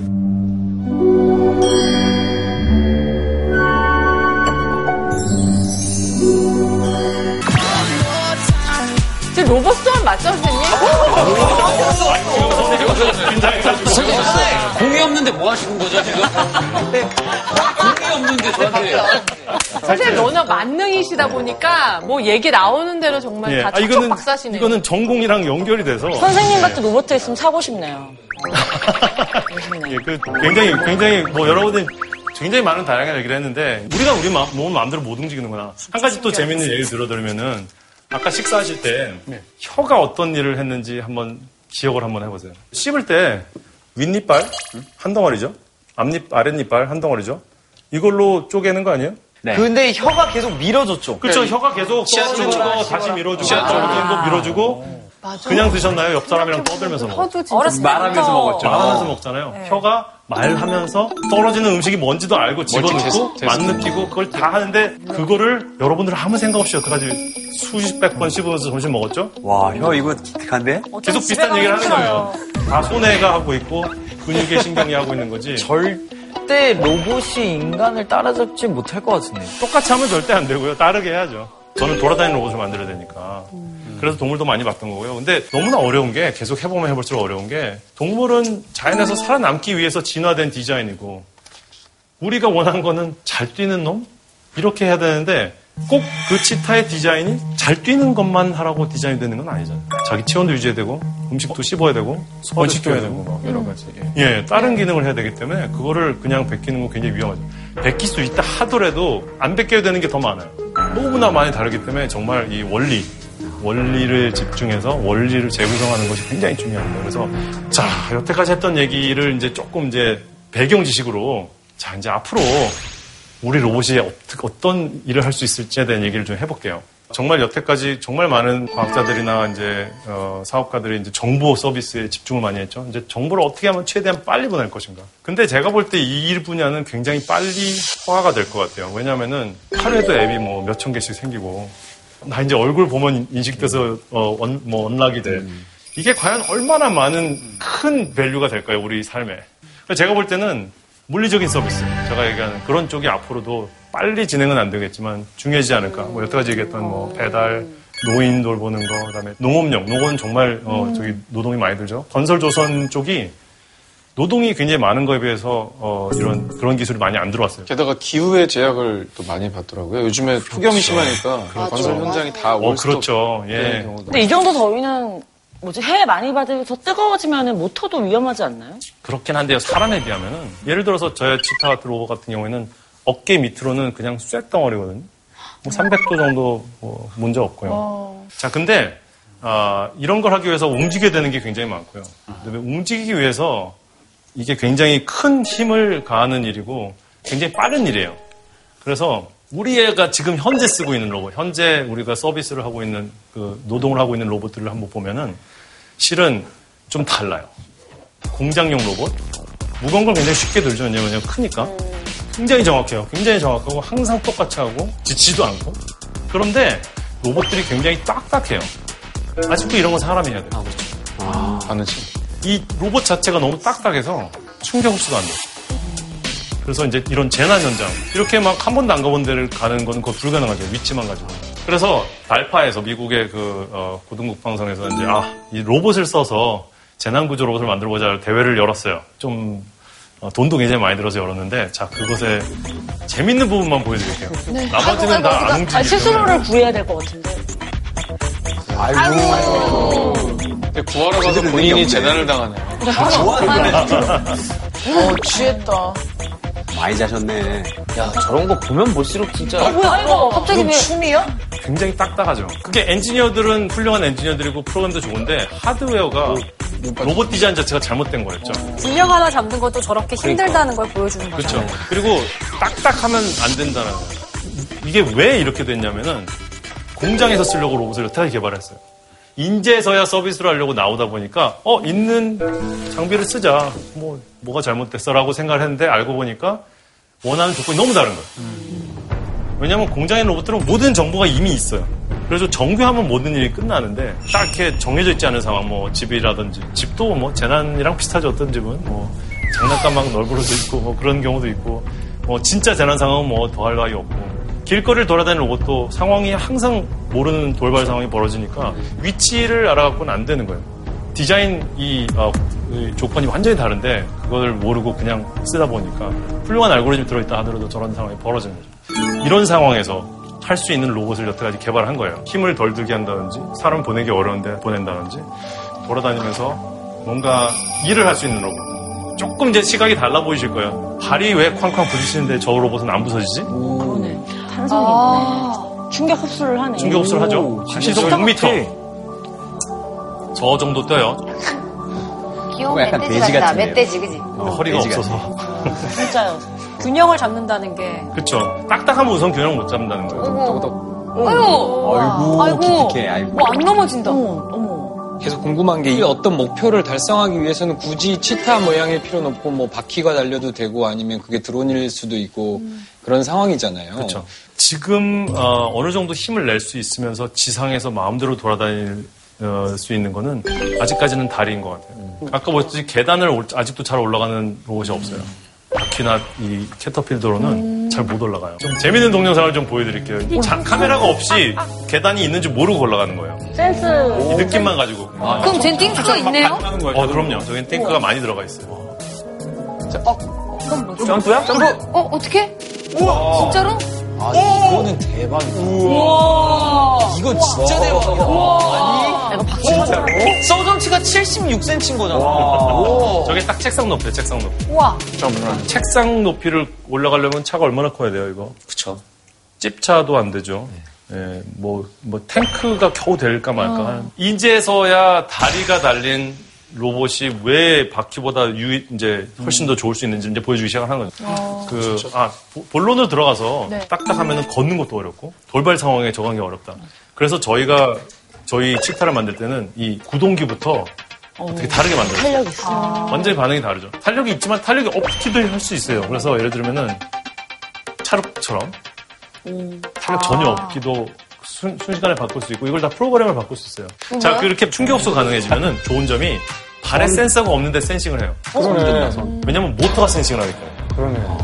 지금 로봇 수업 맞죠, 선생님? 공이 없는데 뭐 하시는 거죠, 지금? 공이 없는데 저한테. 선생님 워낙 만능이시다 보니까 뭐 얘기 나오는 대로 정말 예. 다 아, 이거는 박사시네요. 이거는 전공이랑 연결이 돼서 선생님 같은 로봇 있으면 사고 싶네요. 예, 그 굉장히 굉장히 뭐 여러분들 굉장히 많은 다양한 얘기를 했는데 우리가 우리 마, 몸 마음대로 못 움직이는구나. 한 가지 또 재밌는 얘기를 들어드리면은 아까 식사하실 때 혀가 어떤 일을 했는지 한번 기억을 한번 해보세요. 씹을 때 윗니빨 한 덩어리죠. 앞니 아랫니빨 한 덩어리죠. 이걸로 쪼개는 거 아니에요? 근데 혀가 계속 밀어줬죠. 그렇죠. 혀가 계속 떠주고 다시 밀어주고. 어느 정도 밀어주고 그냥 드셨나요? 옆 사람이랑 떠들면서 어렸을 말하면서 먹었죠. 말하면서 먹잖아요. 혀가 말하면서 떨어지는 음식이 뭔지도 알고 집어넣고 테스트, 맛 테스트. 느끼고 그걸 다 하는데 그거를 여러분들 아무 생각 없이 여태까지 수십 백 번 씹으면서 점심 먹었죠? 와, 혀 이거 기특한데? 계속 비슷한 얘기를 하는 거예요. 다 손해가 하고 있고 근육의 신경이 하고 있는 거지. 절대 로봇이 인간을 따라잡지 못할 것 같은데. 똑같이 하면 절대 안 되고요. 다르게 해야죠. 저는 돌아다니는 로봇을 만들어야 되니까. 그래서 동물도 많이 봤던 거고요. 근데 너무나 어려운 게 계속 해보면 해볼수록 어려운 게 동물은 자연에서 살아남기 위해서 진화된 디자인이고 우리가 원하는 거는 잘 뛰는 놈? 이렇게 해야 되는데 꼭 그 치타의 디자인이 잘 뛰는 것만 하라고 디자인 되는 건 아니잖아요. 자기 체온도 유지해야 되고 음식도 씹어야 되고 소화도 시켜야 되고 뭐 여러 가지. 예, 다른 기능을 해야 되기 때문에 그거를 그냥 베끼는 건 굉장히 위험하죠. 베낄 수 있다 하더라도 안 베껴야 되는 게 더 많아요. 너무나 많이 다르기 때문에 정말 이 원리, 원리를 집중해서 원리를 재구성하는 것이 굉장히 중요합니다. 그래서 자, 여태까지 했던 얘기를 이제 조금 이제 배경 지식으로 자, 이제 앞으로 우리 로봇이 어떤 일을 할 수 있을지에 대한 얘기를 좀 해볼게요. 정말 여태까지 정말 많은 과학자들이나 이제 어, 사업가들이 이제 정보 서비스에 집중을 많이 했죠. 이제 정보를 어떻게 하면 최대한 빨리 보낼 것인가. 근데 제가 볼 때이일 분야는 굉장히 빨리 허가가 될 것 같아요. 왜냐하면은 하루에도 앱이 뭐 몇 천 개씩 생기고 나 이제 얼굴 보면 인식돼서 어, 언, 뭐 unlock이 돼. 이게 과연 얼마나 많은 큰 value가 될까요, 우리 삶에. 제가 볼 때는 물리적인 서비스, 제가 얘기하는 그런 쪽이 앞으로도 빨리 진행은 안 되겠지만 중요하지 않을까. 뭐 여태까지 얘기했던 뭐 배달, 노인 돌보는 거, 그다음에 농업용, 농업은 정말 어, 저기 노동이 많이 들죠. 건설 조선 쪽이 노동이 굉장히 많은 거에 비해서 어, 이런 그런 기술이 많이 안 들어왔어요. 게다가 기후의 제약을 또 많이 받더라고요. 요즘에 폭염이 심하니까 건설 현장이 다 어, 그렇죠. 예. 근데 이 정도 더위는 뭐지 해 많이 받으면서 뜨거워지면 모터도 위험하지 않나요? 그렇긴 한데요. 사람에 비하면은 예를 들어서 저의 치타 같은 로봇 같은 경우에는 어깨 밑으로는 그냥 쇳덩어리거든요. 뭐 300도 정도 뭐 문제 없고요. 자, 근데 아, 이런 걸 하기 위해서 움직여야 되는 게 굉장히 많고요. 그다음에 움직이기 위해서 이게 굉장히 큰 힘을 가하는 일이고 굉장히 빠른 일이에요. 그래서 우리 애가 지금 현재 쓰고 있는 로봇, 현재 우리가 서비스를 하고 있는 그 노동을 하고 있는 로봇들을 한번 보면은 실은 좀 달라요. 공장용 로봇 무거운 걸 굉장히 쉽게 들죠. 왜냐면 크니까 굉장히 정확해요. 굉장히 정확하고 항상 똑같이 하고 지치도 않고 그런데 로봇들이 굉장히 딱딱해요. 아직도 이런 건 사람이 해야 돼요. 아, 바느질. 이 로봇 자체가 너무 딱딱해서 충격 흡수가 안 돼요. 그래서 이제 이런 재난 현장 이렇게 막 한 번도 안 가본 데를 가는 건 그거 불가능하죠. 위치만 가지고. 그래서 달파에서 미국의 그 어, 고등국 방송에서 이제 아 이 로봇을 써서 재난 구조 로봇을 만들어 보자 대회를 열었어요. 좀 어, 돈도 굉장히 많이 들어서 열었는데 자 그것에 재밌는 부분만 보여드릴게요. 나머지는 다안 아, 움직이죠. 스스로를 구해야 될 것 같은데. 근데 구하러 가서 본인이 재난을 당하네. 어, 취했다. 많이 자셨네. 야, 저런 거 보면 볼수록 진짜. 어, 뭐야, 이거 갑자기 왜. 춤이야? 굉장히 딱딱하죠. 그게 엔지니어들은 훌륭한 엔지니어들이고 프로그램도 좋은데 하드웨어가 로봇 디자인 자체가 잘못된 거였죠. 균형 하나 잡는 것도 저렇게 힘들다는 걸 보여주는 거죠. 그렇죠. 그리고 딱딱하면 안 된다는 거예요. 이게 왜 이렇게 됐냐면은 공장에서 쓰려고 로봇을 여태까지 개발했어요. 인제서야 서비스를 하려고 나오다 보니까 어 있는 장비를 쓰자. 뭐 뭐가 잘못됐어라고 생각을 했는데 알고 보니까 원하는 조건이 너무 다른 거예요. 왜냐하면 공장의 로봇들은 모든 정보가 이미 있어요. 그래서 정교하면 모든 일이 끝나는데 딱 이렇게 정해져 있지 않은 상황, 뭐 집이라든지 집도 뭐 재난이랑 비슷하죠. 어떤 집은 뭐 장난감 막 널브러져 있고 뭐 그런 경우도 있고 뭐 진짜 재난 상황은 뭐 더할 나위 없고 길거리를 돌아다니는 로봇도 상황이 항상 모르는 돌발 상황이 벌어지니까 위치를 알아갖고는 안 되는 거예요. 디자인 이, 어, 이 조건이 완전히 다른데 그걸 모르고 그냥 쓰다 보니까 훌륭한 알고리즘이 들어있다 하더라도 저런 상황이 벌어지는 거죠. 이런 상황에서 할 수 있는 로봇을 여태까지 개발한 거예요. 힘을 덜 들게 한다든지 사람 보내기 어려운데 보낸다든지 돌아다니면서 뭔가 일을 할 수 있는 로봇. 조금 이제 시각이 달라 보이실 거예요. 발이 왜 쾅쾅 부딪히는데 저 로봇은 안 부서지지? 탄성이 있네. 충격 흡수를 하네. 충격 흡수를 하죠. 시속 6m. 저 정도 떠요. 귀여운 약간 멧돼지 돼지 같다. 멧돼지, 그지? 근데 허리가 없어서. 진짜요. 균형을 잡는다는 게 그렇죠. 딱딱하면 우선 균형을 못 잡는다는 거예요. 어휴. 아이고, 아이고. 기특해, 아이고. 뭐 안 넘어진다. 어머, 어머. 계속 궁금한 게이 어떤 목표를 달성하기 위해서는 굳이 치타 모양일 필요는 없고 뭐 바퀴가 달려도 되고 아니면 그게 드론일 수도 있고 그런 상황이잖아요. 그렇죠. 지금 어, 어느 정도 힘을 낼 수 있으면서 지상에서 마음대로 돌아다닐 어, 수 있는 거는 아직까지는 다리인 것 같아요. 아까 보셨듯이 계단을 올- 아직도 잘 올라가는 로봇이 없어요. 바퀴나 이 캐터필더로는 잘못 올라가요. 좀 재밌는 동영상을 좀 보여드릴게요. 자, 카메라가 없이 계단이 있는지 모르고 올라가는 거예요. 센스. 이 느낌만 가지고. 그럼 젠 띵크가 있네요? 어, 그럼요. 저긴 탱크가 많이 들어가 있어요. 점프야? 점프! 어, 어떻게? 우와, 진짜로? 아, 이거는 대박이다. 우와. 이거 진짜 대박이다. 아니, 이거 박수 진짜로? 서전치가 76cm인 거잖아. 저게 딱 책상 높이에요, 책상 높이. 우와. 책상 높이를 올라가려면 차가 얼마나 커야 돼요, 이거? 그쵸. 찝차도 안 되죠. 예, 뭐, 뭐, 탱크가 겨우 될까 말까. 이제서야 다리가 달린 로봇이 왜 바퀴보다 유, 이제 훨씬 더 좋을 수 있는지 이제 보여주기 시작하는 거죠. 그, 아, 보- 본론으로 들어가서 네. 딱딱하면 걷는 것도 어렵고 돌발 상황에 적응하기 어렵다. 그래서 저희가 저희 치타를 만들 때는 이 구동기부터 어떻게 다르게 만들어요. 탄력 있어. 완전히 반응이 다르죠. 탄력이 있지만 탄력이 없기도 할 수 있어요. 그래서 예를 들면은 차력처럼 탄력 전혀 없기도 순, 순식간에 바꿀 수 있고 이걸 다 프로그램을 바꿀 수 있어요. 자, 그렇게 충격수 가능해지면은 좋은 점이 발에 센서가 없는데 센싱을 해요. 왜냐면 모터가 센싱을 하니까요. 그러네요.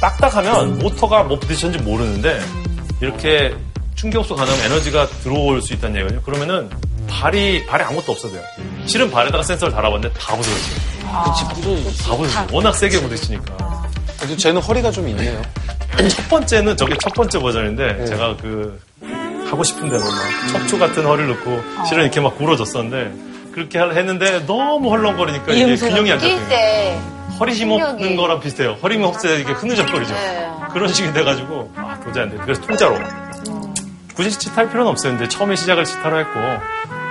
딱딱하면 모터가 뭐 부딪혔는지 모르는데 이렇게 충격수 가능하면 에너지가 들어올 수 있다는 얘기거든요. 그러면은 발이 발에 아무것도 없어도 돼요. 실은 발에다가 센서를 달아봤는데 다 부서졌어요. 다 부서졌어요. 워낙 세게 부딪히니까. 그래도 쟤는 허리가 좀 있네요. 첫 번째는 저게 첫 번째 버전인데 제가 그 하고 싶은 대로 막 척추 같은 허리를 넣고 실은 이렇게 막 굴어졌었는데 그렇게 할- 했는데 너무 헐렁거리니까 이게 균형이 안뛸 잡혀요. 때. 허리 힘 없는. 거랑 비슷해요. 허리 힘 없어야 이게 흐느적거리죠. 네. 그런 식이 돼가지고 아 도저히 안 돼. 그래서 통짜로 굳이 치타할 필요는. 근데 처음에 시작을 치타로 했고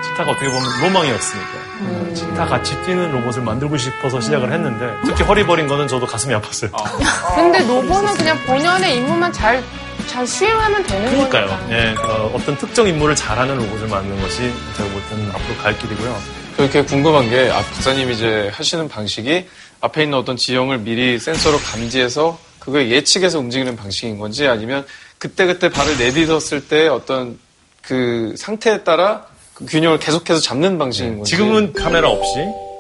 치타가 어떻게 보면 로망이었으니까 치타 같이 뛰는 로봇을 만들고 싶어서 시작을 했는데 특히 허리 버린 거는 저도 가슴이 아팠어요. 근데 로봇은 그냥 본연의 임무만 잘, 잘 수행하면 되는 그러니까요. 거니까. 예, 어, 떤 특정 임무를 잘하는 로봇을 만드는 것이 제가 볼 때는 앞으로 갈 길이고요. 그렇게 궁금한 게, 아, 박사님이 이제 하시는 방식이 앞에 있는 어떤 지형을 미리 센서로 감지해서 그걸 예측해서 움직이는 방식인 건지 아니면 그때그때 발을 내딛었을 때 어떤 그 상태에 따라 그 균형을 계속해서 잡는 방식인 건지. 지금은 카메라 없이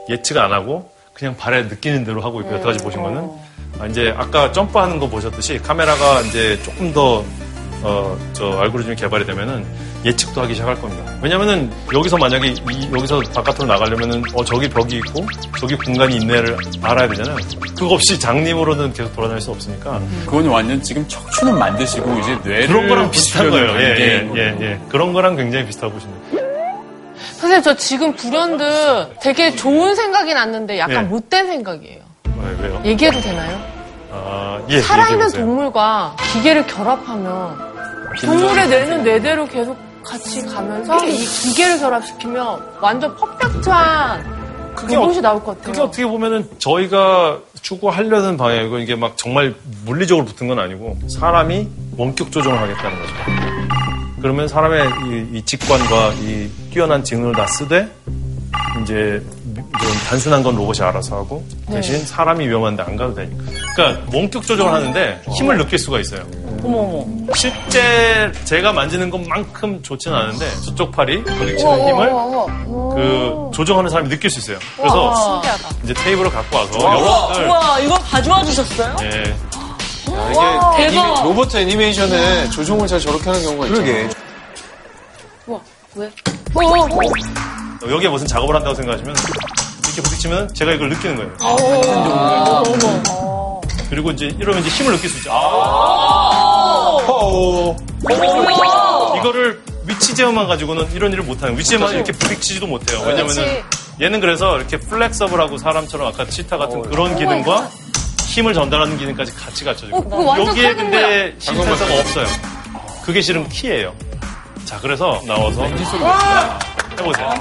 예측 안 하고 그냥 발에 느끼는 대로 하고 있고 여태까지 보신 거는 아, 이제 아까 점프하는 거 보셨듯이 카메라가 이제 조금 더 어, 저 알고리즘이 개발이 되면은 예측도 하기 시작할 겁니다. 왜냐면은 여기서 만약에 이- 여기서 바깥으로 나가려면은 어 저기 벽이 있고 저기 공간이 있네를 알아야 되잖아요. 그거 없이 장님으로는 계속 돌아다닐 수 없으니까 그건 완전 지금 척추는 만드시고 이제 뇌를 그런 거랑 비슷한 거예요. 예, 예, 예, 예. 그런 거랑 굉장히 비슷하고 보시면. 선생님, 저 지금 불현듯 되게 좋은 생각이 났는데 약간 네. 못된 생각이에요. 네, 왜요? 얘기해도 되나요? 아, 예, 살아있는 얘기해보세요. 동물과 기계를 결합하면 동물의 뇌는 뇌대로 계속 같이 가면서 이 기계를 결합시키면 완전 퍼펙트한 그게 로봇이 어- 나올 것 같아요. 그게 어떻게 보면은 저희가 추구하려는 방향이고 이게 막 정말 물리적으로 붙은 건 아니고 사람이 원격 조정을 하겠다는 거죠. 그러면 사람의 이, 이 직관과 이 뛰어난 지능을 다 쓰되 이제 좀 단순한 건 로봇이 알아서 하고 네. 대신 사람이 위험한데 안 가도 되니까. 그러니까 원격 조정을 하는데 힘을 느낄 수가 있어요. 어머 어머. 실제 제가 만지는 것만큼 좋지는 않은데 저쪽 팔이 부딪히는 힘을 그 조정하는 사람이 느낄 수 있어요. 그래서 와, 신기하다. 이제 테이블을 갖고 와서 우와, 여러분들 우와, 이걸 가져와 주셨어요? 예. 와, 이게 대박. 애니메- 로봇 애니메이션에 조종을 잘 저렇게 하는 경우가 있잖아요. 그러게. 와, 왜? 어, 여기에 무슨 작업을 한다고 생각하시면 이렇게 부딪히면 제가 이걸 느끼는 거예요. 어, 그리고 이제 이러면 이제 힘을 느낄 수 있죠. 어. 어. 이거를 위치 제어만 가지고는 이런 일을 못하는 위치 제어만 이렇게 부딪히지도 못해요. 왜냐면은 얘는 그래서 이렇게 플렉서블하고 사람처럼 아까 치타 같은 그런 기능과 힘을 전달하는 기능까지 같이 갖춰지고 어, 그거 완전 여기에. 근데 힘 센서가 없어요. 그게 실은 키예요. 자 그래서 나와서 해보세요.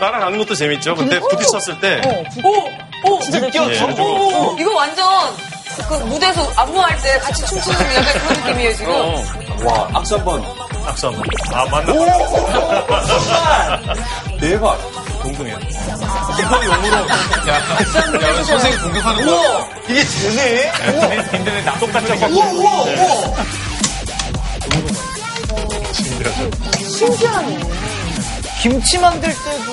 따라가는 것도 재밌죠. 근데 부딪혔을 때 오! 오! 진짜 느껴져. 예, 오, 오. 이거 완전 그 무대에서 안무할 때 같이 춤추는 약간 그런 느낌이에요, 지금. 와, 악수 한 번. 악수 한 번. 아, 맞나? 대박. 동동이야. 이거 용으로. 야, 야, 선생님 공격하는 거. 이게 되네? 근데 나 똑같죠? 신기하네. 김치 만들 때도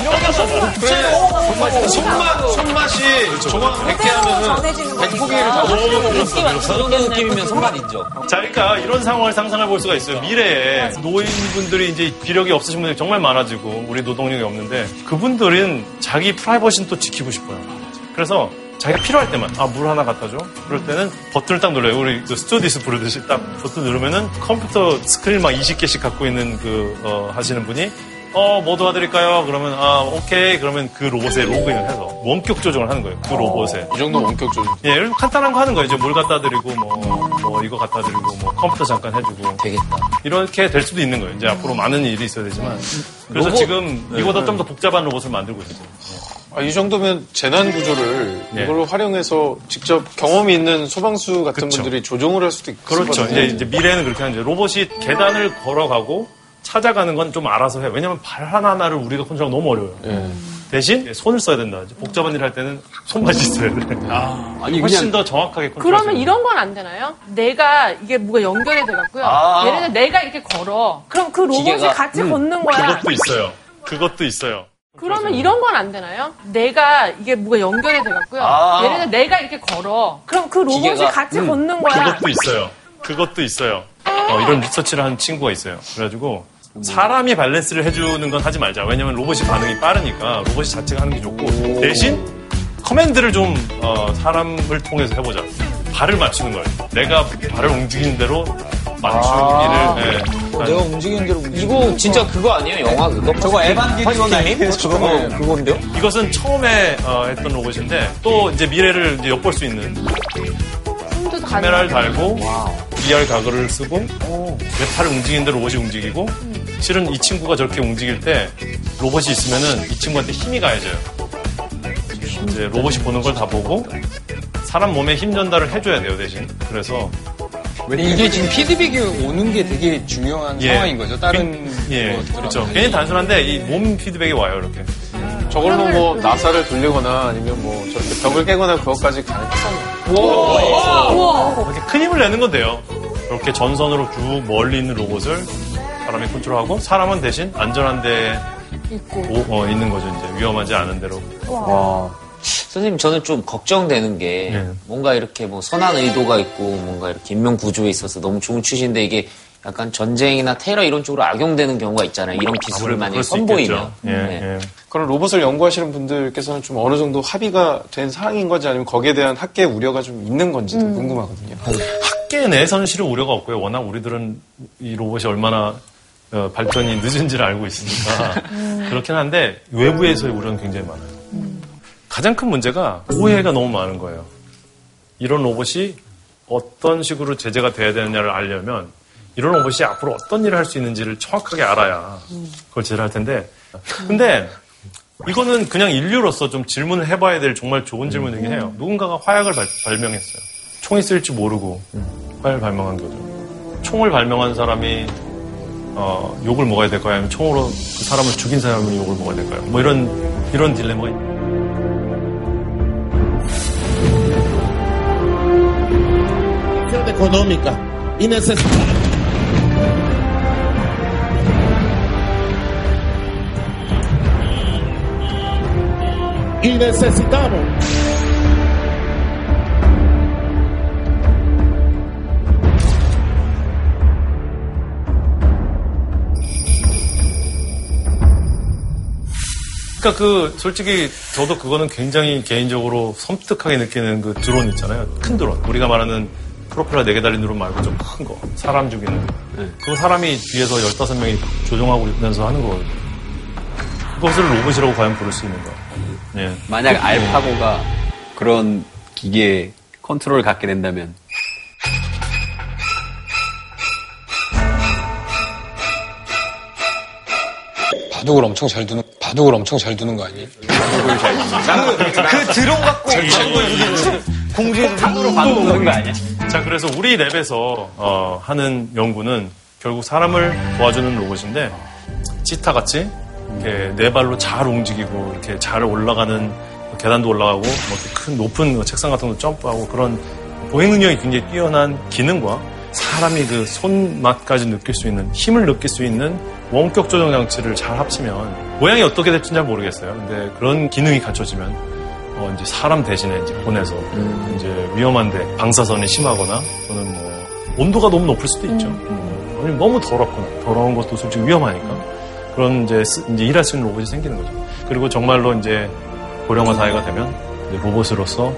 이렇게 손맛, 손맛, 손맛이 정확 100개 하면은 100포기를 다그 정도 느낌이면 손맛 인정. 자, 그러니까 이런 상황을 상상해 볼 수가 있어요. 미래에 노인분들이 이제 기력이 없으신 분들이 정말 많아지고 우리 노동력이 없는데 그분들은 자기 프라이버시는 또 지키고 싶어요. 그래서 자기가 필요할 때만 아 물 하나 갖다 줘. 그럴 때는 버튼을 딱 눌러요. 우리 그 스튜어디스 부르듯이 딱 버튼 누르면은 컴퓨터 스크린 막 20개씩 갖고 있는 그 어, 하시는 분이 어, 뭐 도와드릴까요? 그러면, 아, 오케이. 그러면 그 로봇에 로그인을 해서 원격 조정을 하는 거예요. 그 로봇에. 이 정도 원격 조정. 예, 간단한 거 하는 거예요. 이제 물 갖다 드리고, 뭐, 뭐, 이거 갖다 드리고, 뭐, 컴퓨터 잠깐 해주고. 되겠다. 이렇게 될 수도 있는 거예요. 이제 앞으로 많은 일이 있어야 되지만. 그래서 로봇- 지금 네, 이보다 네. 좀더 복잡한 로봇을 만들고 있어요. 아, 이 정도면 재난 구조를 예. 이걸로 활용해서 직접 경험이 있는 소방수 같은 그쵸. 분들이 조종을 할 수도 있을 그렇죠. 이제, 이제 미래에는 그렇게 하는데 로봇이 계단을 걸어가고 찾아가는 건 좀 알아서 해요. 왜냐면 발 하나하나를 우리가 컨트롤하기 너무 어려워요. 예. 대신 손을 써야 된다. 복잡한 일할 때는 손맛이 있어야 돼. 아니, 훨씬 그냥- 더 정확하게 컨트롤. 그러면 이런 건 안 되나요? 내가 이게 뭐가 연결이 돼갖고요. 아. 예를 들어 내가 이렇게 걸어. 그럼 그 로봇이 기계가- 같이 음, 걷는 거야. 그것도 있어요. 그것도 있어요. 그러면 이런 건 안 되나요? 내가 이게 뭐가 연결이 돼갖고요. 아. 예를 들어 내가 이렇게 걸어. 그럼 그 로봇이 기계가- 같이 음, 걷는 거야. 그것도 있어요. 그것도 있어요. 어, 이런 리서치를 한 친구가 있어요. 그래가지고 사람이 밸런스를 해주는 건 하지 말자. 왜냐면 로봇이 반응이 빠르니까 로봇이 자체가 하는 게 좋고 대신 command를 좀 어, 사람을 통해서 해보자. 발을 맞추는 거예요. 내가 발을 움직이는 대로 맞추기를. 예. 내가 움직이는 대로 이거 진짜 그거 아니에요? 영화 그거? 저거 에반게리온 아니에요? 어, 그건데요? 이것은 처음에 어, 했던 로봇인데 또 이제 미래를 이제 엿볼 수 있는 카메라를 달고 VR 가글을 쓰고 내 팔을 움직이는 대로 로봇이 움직이고 실은 이 친구가 저렇게 움직일 때 로봇이 있으면은 이 친구한테 힘이 가해져요. 이제 로봇이 보는 걸 다 보고 사람 몸에 힘 전달을 해줘야 돼요 대신. 그래서 이게 지금 피드백이 오는 게 되게 중요한 예. 상황인 거죠. 다른 예, 것들은. 그렇죠. 굉장히 단순한데 이 몸 피드백이 와요 이렇게. 저걸로 뭐 나사를 돌리거나 아니면 뭐 저렇게 벽을 깨거나 그것까지 가능해요. 이렇게 큰 힘을 내는 건 돼요. 이렇게 전선으로 쭉 멀리 있는 로봇을 사람이 컨트롤하고 사람은 대신 안전한 데 있고. 어, 있는 거죠 이제 위험하지 않은 대로. 선생님, 저는 좀 걱정되는 게 네. 뭔가 이렇게 뭐 선한 의도가 있고 뭔가 이렇게 인명 구조에 있어서 너무 좋은 취지인데 이게 약간 전쟁이나 테러 이런 쪽으로 악용되는 경우가 있잖아요. 이런 기술을 만약에 수 선보이면. 예, 네. 그런 로봇을 연구하시는 분들께서는 좀 어느 정도 합의가 된 사항인 건지 아니면 거기에 대한 학계 우려가 좀 있는 건지도 궁금하거든요. 학계 내에서는 실은 우려가 없고요. 워낙 우리들은 이 로봇이 얼마나 어, 발전이 늦은지를 알고 있으니까 그렇긴 한데 외부에서의 우려는 굉장히 많아요. 가장 큰 문제가 오해가 너무 많은 거예요. 이런 로봇이 어떤 식으로 제재가 돼야 되느냐를 알려면 이런 로봇이 앞으로 어떤 일을 할 수 있는지를 정확하게 알아야 그걸 제재를 할 텐데 근데 이거는 그냥 인류로서 좀 질문을 해봐야 될 정말 좋은 질문이긴 해요. 누군가가 화약을 발, 발명했어요. 총이 쓸지 모르고 화약을 발명한 거죠. 총을 발명한 사람이 어, 욕을 먹어야 될까요? 아니면 총으로 그 사람을 죽인 사람이 욕을 먹어야 될까요? 뭐 이런 이런 딜레마가 있- económica y necesitamos. Y necesitamos 그러니까 그 솔직히 저도 그거는 굉장히 개인적으로 섬뜩하게 느끼는 그 드론 있잖아요. 큰 드론. 우리가 말하는 프로펠러 4개 달린 드론 말고 좀 큰 거. 사람 죽이는 거. 그 사람이 뒤에서 15명이 조종하고 있면서 하는 거거든요. 그것을 로봇이라고 과연 부를 수 있는가. 예. 만약 알파고가 그런 기계 컨트롤을 갖게 된다면 바둑을 엄청 잘 두는 바둑을 엄청 잘 두는 거 아니에요? 그 드론 갖고 공중에서 함부로 받는 거 아니야? 자, 그래서 우리 랩에서 어, 하는 연구는 결국 사람을 도와주는 로봇인데 치타 같이 이렇게 네 발로 잘 움직이고 이렇게 잘 올라가는 계단도 올라가고 뭐 이렇게 큰 높은 책상 같은 거 점프하고 그런 보행 능력이 굉장히 뛰어난 기능과 사람이 그 손맛까지 느낄 수 있는 힘을 느낄 수 있는 원격 조정 장치를 잘 합치면 모양이 어떻게 될지 잘 모르겠어요. 근데 그런 기능이 갖춰지면 어, 이제 사람 대신에 이제 보내서 이제 위험한데 방사선이 심하거나 또는 뭐 온도가 너무 높을 수도 있죠. 어, 아니면 너무 더럽거나 더러운 것도 솔직히 위험하니까 그런 이제, 쓰- 이제 일할 수 있는 로봇이 생기는 거죠. 그리고 정말로 이제 고령화 사회가 되면 이제 로봇으로서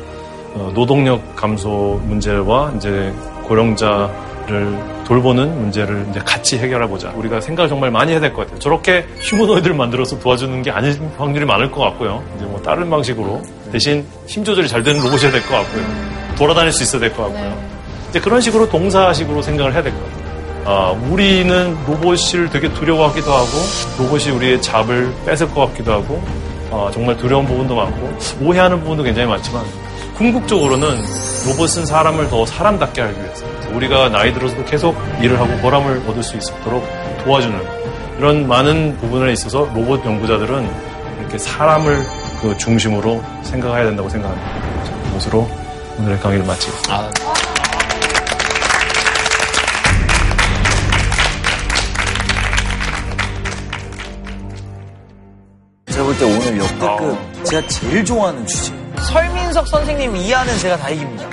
어, 노동력 감소 문제와 이제 고령자 를 돌보는 문제를 이제 같이 해결해 보자. 우리가 생각을 정말 많이 해야 될 것 같아요. 저렇게 휴머노이드를 만들어서 도와주는 게 아닐 확률이 많을 것 같고요. 이제 뭐 다른 방식으로 대신 힘 조절이 잘 되는 로봇이어야 될것 같고요. 돌아다닐 수 있어야 될 것 같고요. 이제 그런 식으로 동사식으로 생각을 해야 될 것 같아요. 아, 우리는 로봇을 되게 두려워하기도 하고 로봇이 우리의 잡을 뺏을 것 같기도 하고 아, 정말 두려운 부분도 많고 오해하는 부분도 굉장히 많지만 궁극적으로는 로봇은 사람을 더 사람답게 하기 위해서 우리가 나이 들어서도 계속 일을 하고 보람을 얻을 수 있도록 도와주는 이런 많은 부분에 있어서 로봇 연구자들은 이렇게 사람을 그 중심으로 생각해야 된다고 생각합니다. 자, 이것으로 오늘의 강의를 마치겠습니다. 제가 볼 때 오늘 역대급 제가 제일 좋아하는 주제. 설민석 선생님 이하는 제가 다 이깁니다.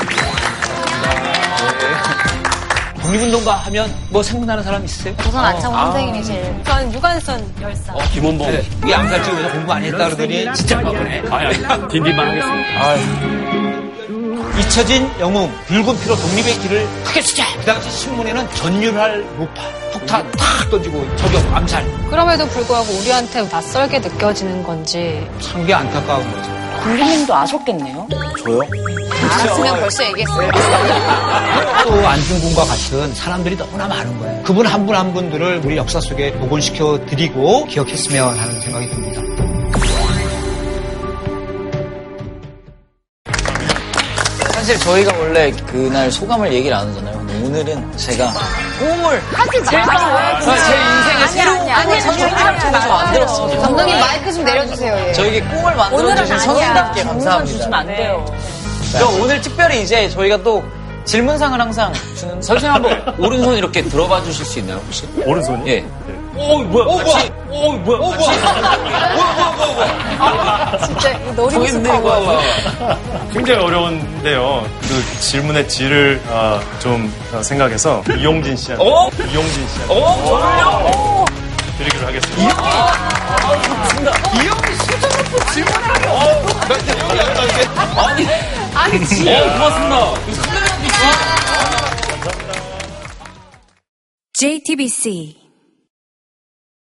독립운동가 하면 뭐 생각나는 사람 있으세요? 조선 안창호 아. 선생님이 제일. 저는 유관순 열사. 어, 김원봉. 이 암살지구에서 공부 안 했다 그러더니 진짜 바보네. 아, 빈빈만 하겠습니다. 잊혀진 영웅, 붉은 피로 독립의 길을 크게 쓰자. 그 당시 신문에는 전율할 무파, 폭탄 탁 던지고 저격, 암살. 그럼에도 불구하고 우리한테 낯설게 느껴지는 건지. 참 게 안타까운 거죠. 국민님도 아셨겠네요? 저요? 알았으면 벌써 얘기했어요. 또 안중근과 같은 사람들이 너무나 많은 거예요. 그분 한분한 분들을 우리 역사 속에 복원시켜 드리고 기억했으면 하는 생각이 듭니다. 사실 저희가 원래 그날 소감을 얘기를 안 하잖아요. 오늘은 제가 꿈을 하지 제 인생의 새로운 꿈을 저희가 만들었습니다. 감독님 마이크 좀 내려주세요. 예. 저에게 꿈을 만들어주신 선생님께 감사합니다. 주시면 안 돼요. 저 오늘 특별히 이제 저희가 또 질문상을 항상 주는 선생님 한번 오른손 이렇게 들어봐 주실 수 있나요 혹시? 오른손이? 예. 오, 뭐야? 같이. 오, 뭐야? 오, 뭐야? 진짜 놀이기구 보이는데, 타고. 이거. 굉장히 어려운데요. 그 질문의 질을 아, 좀 아, 생각해서 이용진 씨한테 어? 이용진 씨한테 어, 드리기로 하겠습니다. 아니, 지 어, 고맙습니다. JTBC